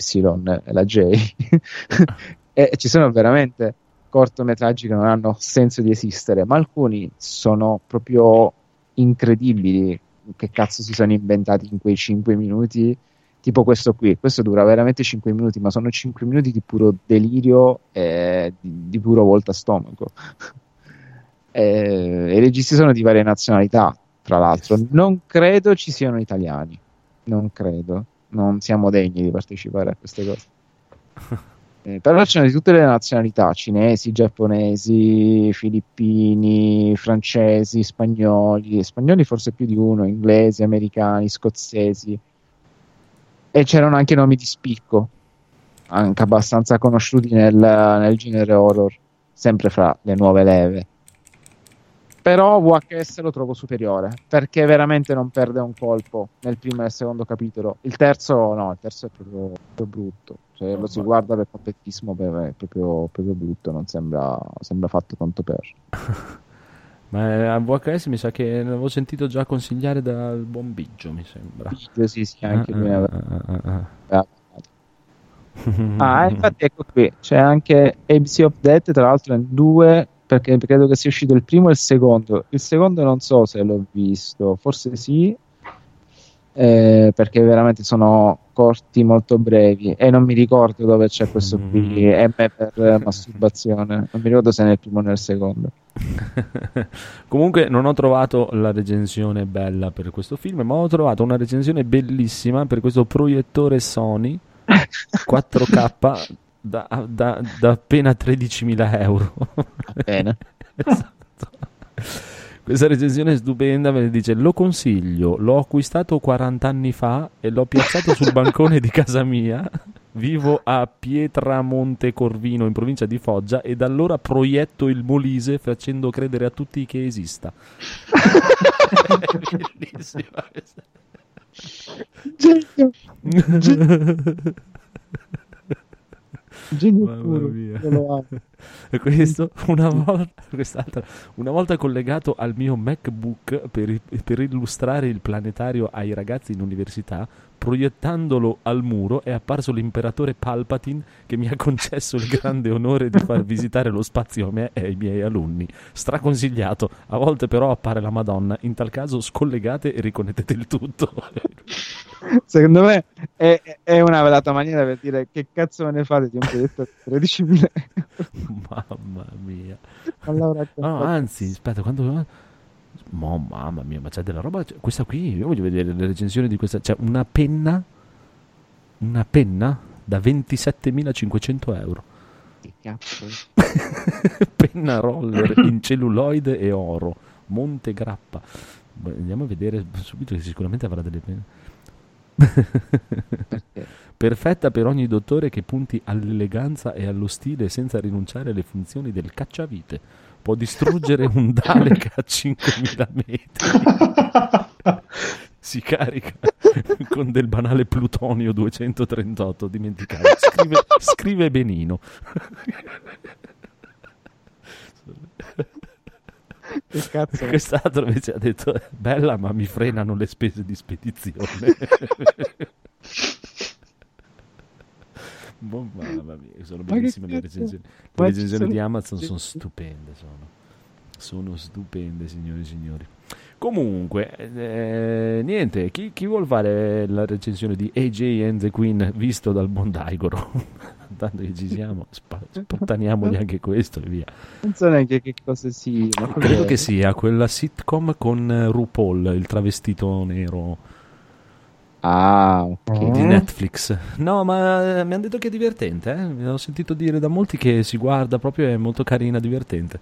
e la J e ci sono veramente cortometraggi che non hanno senso di esistere, ma alcuni sono proprio incredibili. Che cazzo si sono inventati in quei 5 minuti? Tipo questo qui, questo dura veramente 5 minuti, ma sono 5 minuti di puro delirio e di, di puro volta stomaco. e, I registi sono di varie nazionalità, tra l'altro. Non credo ci siano italiani, non credo. Non siamo degni di partecipare a queste cose. Eh, però c'è di tutte le nazionalità, cinesi, giapponesi, filippini, francesi, spagnoli, spagnoli forse più di uno, inglesi, americani, scozzesi. E c'erano anche nomi di spicco, anche abbastanza conosciuti nel, nel genere horror, sempre fra le nuove leve però VHS lo trovo superiore perché veramente non perde un colpo nel primo e nel secondo capitolo. Il terzo, no, il terzo è proprio, proprio brutto. Cioè, lo si guarda per completismo, è proprio, proprio brutto. Non sembra, sembra fatto tanto per. Ma eh, a VHS mi sa che l'avevo sentito già consigliare dal buon Biggio, mi sembra. Biggio, sì, sì, anche lui. Ah, ah, ah, ah. ah, infatti, ecco qui c'è anche ABC of Death. Tra l'altro, in due perché credo che sia uscito il primo e il secondo. Il secondo non so se l'ho visto, forse sì, eh, perché veramente sono corti molto brevi e non mi ricordo dove c'è questo qui mm. M per masturbazione, non mi ricordo se nel primo o nel secondo. Comunque non ho trovato la recensione bella per questo film, ma ho trovato una recensione bellissima per questo proiettore Sony 4K da, da, da appena 13.000 euro. Bene. esatto. Questa recensione è stupenda, me ne dice lo consiglio, l'ho acquistato 40 anni fa e l'ho piazzato sul bancone di casa mia, vivo a Pietramonte Corvino in provincia di Foggia e da allora proietto il Molise facendo credere a tutti che esista. bellissima questa. Genio. Genio. Genio puro. Questo una volta, una volta, collegato al mio MacBook per, per, illustrare il planetario ai ragazzi in università, proiettandolo al muro è apparso l'imperatore Palpatine che mi ha concesso il grande onore di far visitare lo spazio a me e ai miei alunni. Straconsigliato. A volte però appare la Madonna. In tal caso scollegate e riconnettete il tutto. Secondo me è, è, una velata maniera per dire che cazzo me ne fate di un progetto a 13.000 euro. Mamma mia. No, anzi, aspetta, quando... Oh, mamma mia, ma c'è della roba... Questa qui, io voglio vedere le recensioni di questa... C'è una penna... Una penna da 27.500 euro. Che cazzo? penna roller in celluloide e oro. Monte Grappa. Andiamo a vedere subito che sicuramente avrà delle penne. Perfetta per ogni dottore che punti all'eleganza e allo stile senza rinunciare alle funzioni del cacciavite. Può distruggere un Dalek a 5.000 metri. si carica con del banale plutonio 238, dimenticate. Scrive, scrive benino. Che cazzo? Quest'altro invece ha detto bella ma mi frenano le spese di spedizione. oh, mamma mia, sono bellissime le recensioni. Le recensioni di Amazon sono stupende. Sono. sono stupende, signori e signori. Comunque, eh, niente, chi, chi vuol fare la recensione di AJ and the Queen visto dal buon Daigoro? Tanto che ci siamo, spottaniamogli anche questo e via. Non so neanche che cosa sia. Credo che sia quella sitcom con RuPaul, il travestito nero. Ah, ok. Di Netflix. No, ma mi hanno detto che è divertente. Eh? Mi ho sentito dire da molti che si guarda proprio, è molto carina, divertente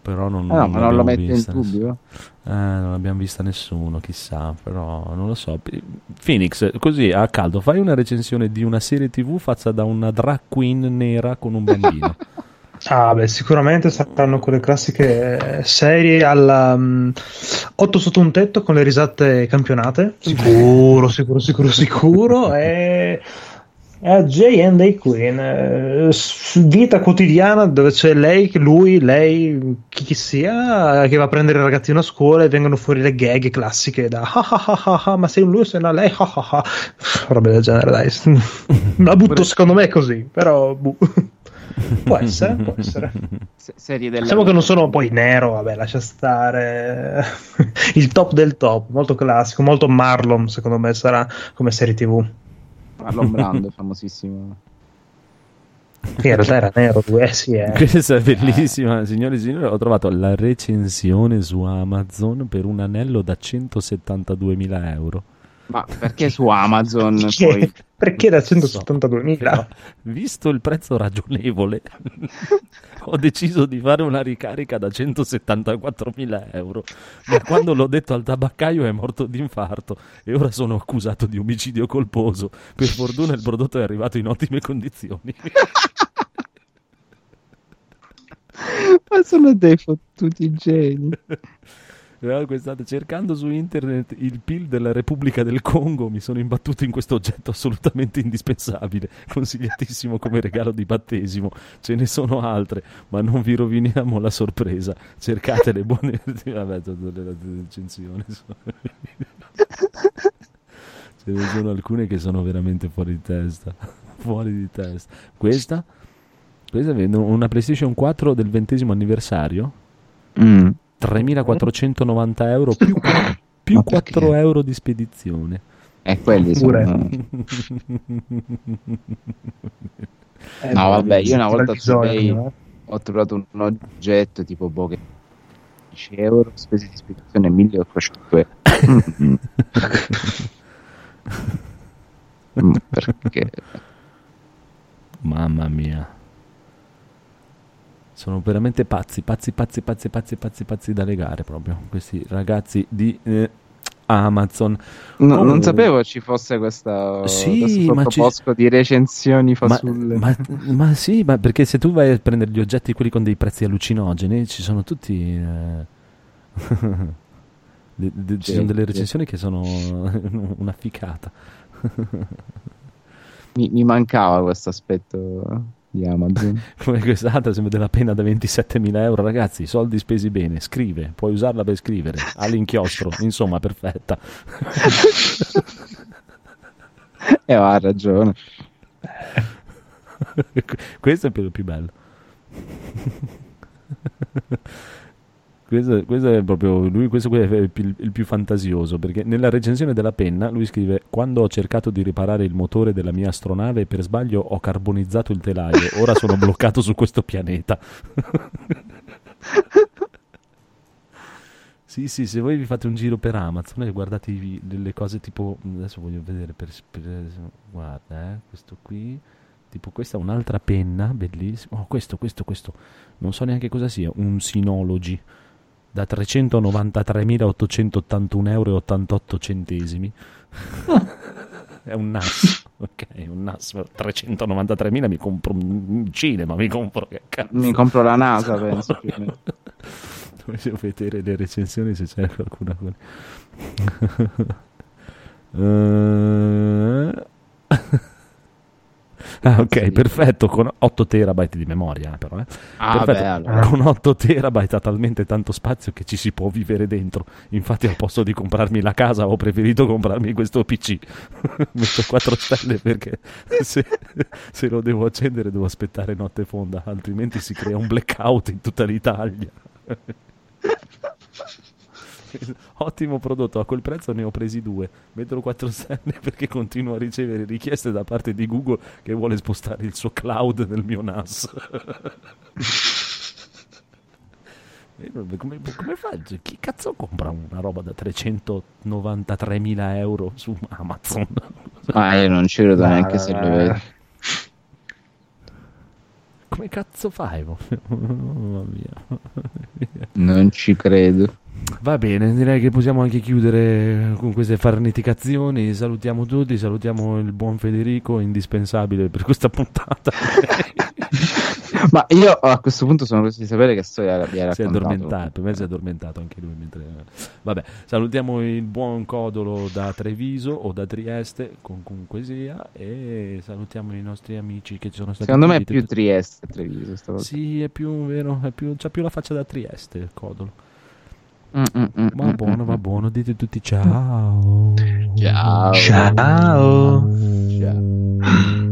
però non, ah, no, non, non lo mette in dubbio eh, non l'abbiamo vista nessuno chissà però non lo so Phoenix così a caldo fai una recensione di una serie tv fatta da una drag queen nera con un bambino Ah, beh, sicuramente saranno quelle classiche serie alla um, 8 sotto un tetto con le risate campionate. Sicuro, sicuro, sicuro, sicuro. e a J and A Queen, eh, vita quotidiana dove c'è lei, lui, lei, chi sia, che va a prendere il ragazzino a scuola e vengono fuori le gag classiche da ah ah ah ah, ma sei un lui, sei una lei, ah ah ah, roba del genere, dai. La butto secondo me così, però buh. Può essere, può essere. serie della diciamo che non sono poi nero, vabbè, lascia stare. il top del top, molto classico, molto Marlon, secondo me sarà come serie TV. Marlon Brando, famosissimo. In realtà era nero, eh, sì, eh. Questa è bellissima, signore e signori. Ho trovato la recensione su Amazon per un anello da 172.000 euro. Ma perché su Amazon? Perché, poi... perché da 172.000? So, visto il prezzo ragionevole, ho deciso di fare una ricarica da 174.000 euro. Ma quando l'ho detto al tabaccaio è morto d'infarto e ora sono accusato di omicidio colposo. Per fortuna il prodotto è arrivato in ottime condizioni. Ma sono dei fottuti geni. Quest'altro, cercando su internet il PIL della Repubblica del Congo mi sono imbattuto in questo oggetto assolutamente indispensabile, consigliatissimo come regalo di battesimo. Ce ne sono altre, ma non vi roviniamo la sorpresa. Cercate le buone... Vabbè, tutte le recensioni. Ce ne sono alcune che sono veramente fuori di testa. fuori di testa. Questa? Questa è una PlayStation 4 del ventesimo anniversario. Mm 3.490 euro più, più 4 euro di spedizione. E eh, quelli sono... eh, no, vabbè, io una volta su eBay eh? ho trovato un oggetto tipo boh, 10 euro, spese di spedizione 1800 euro. Mm, perché? Mamma mia. Sono veramente pazzi, pazzi, pazzi, pazzi, pazzi, pazzi, pazzi da legare proprio. Questi ragazzi di eh, Amazon. No, Comunque, non sapevo ci fosse questa sì, ci... di recensioni fasulle. Ma, ma, ma, sì, ma perché se tu vai a prendere gli oggetti quelli con dei prezzi allucinogeni, ci sono tutti... Eh... de, de, ci sono delle recensioni che sono una ficata. mi, mi mancava questo aspetto di Amazon. Come quest'altra sembra della pena da 27.000 euro. Ragazzi, soldi spesi bene, scrive, puoi usarla per scrivere, all'inchiostro, insomma, perfetta. e eh, ha ragione. Questo è il più bello. Questo, questo è proprio lui, questo è il più, fantasioso perché nella recensione della penna lui scrive: Quando ho cercato di riparare il motore della mia astronave, per sbaglio ho carbonizzato il telaio. Ora sono bloccato su questo pianeta. sì, sì, se voi vi fate un giro per Amazon e guardate delle cose tipo. Adesso voglio vedere per. per- guarda, eh, questo qui. Tipo, questa è un'altra penna, bellissima. Oh, questo, questo, questo. Non so neanche cosa sia. Un Synology da 393.881 euro e 88 centesimi. è un NAS, ok, un NAS 393.000 mi compro un cinema, mi compro che cazzo. Mi compro la NASA, penso. Voglio vedere le recensioni se c'è qualcuna con... Ah, ok, Sì. perfetto, con 8 terabyte di memoria, eh, però. eh. Ah, beh, allora. Con 8 terabyte ha talmente tanto spazio che ci si può vivere dentro. Infatti, al posto di comprarmi la casa, ho preferito comprarmi questo PC. Metto 4 stelle perché se, se lo devo accendere devo aspettare notte fonda, altrimenti si crea un blackout in tutta l'Italia. Ottimo prodotto, a quel prezzo ne ho presi due. Metterò 4 stelle perché continuo a ricevere richieste da parte di Google che vuole spostare il suo cloud nel mio NAS. Come, come fa? Chi cazzo compra una roba da 393.000 euro su Amazon? Ah, io non ci credo neanche se lo vedo. Come cazzo fai? Mamma mia. Non ci credo. Va bene, direi che possiamo anche chiudere con queste farneticazioni. Salutiamo tutti, salutiamo il buon Federico, indispensabile per questa puntata. Ma io a questo punto sono curioso di sapere che storia vi hai si è raccontato. addormentato, per me si è addormentato anche lui. Mentre... Vabbè, salutiamo il buon Codolo da Treviso o da Trieste, comunque sia, e salutiamo i nostri amici che ci sono stati. Secondo me è più Trieste Treviso stavolta. Sì, è più vero, è più, c'ha più la faccia da Trieste il Codolo. Mm, mm, mm, Va mm, buono, mm, va buono, dite tutti ciao. Ciao. Ciao. Ciao.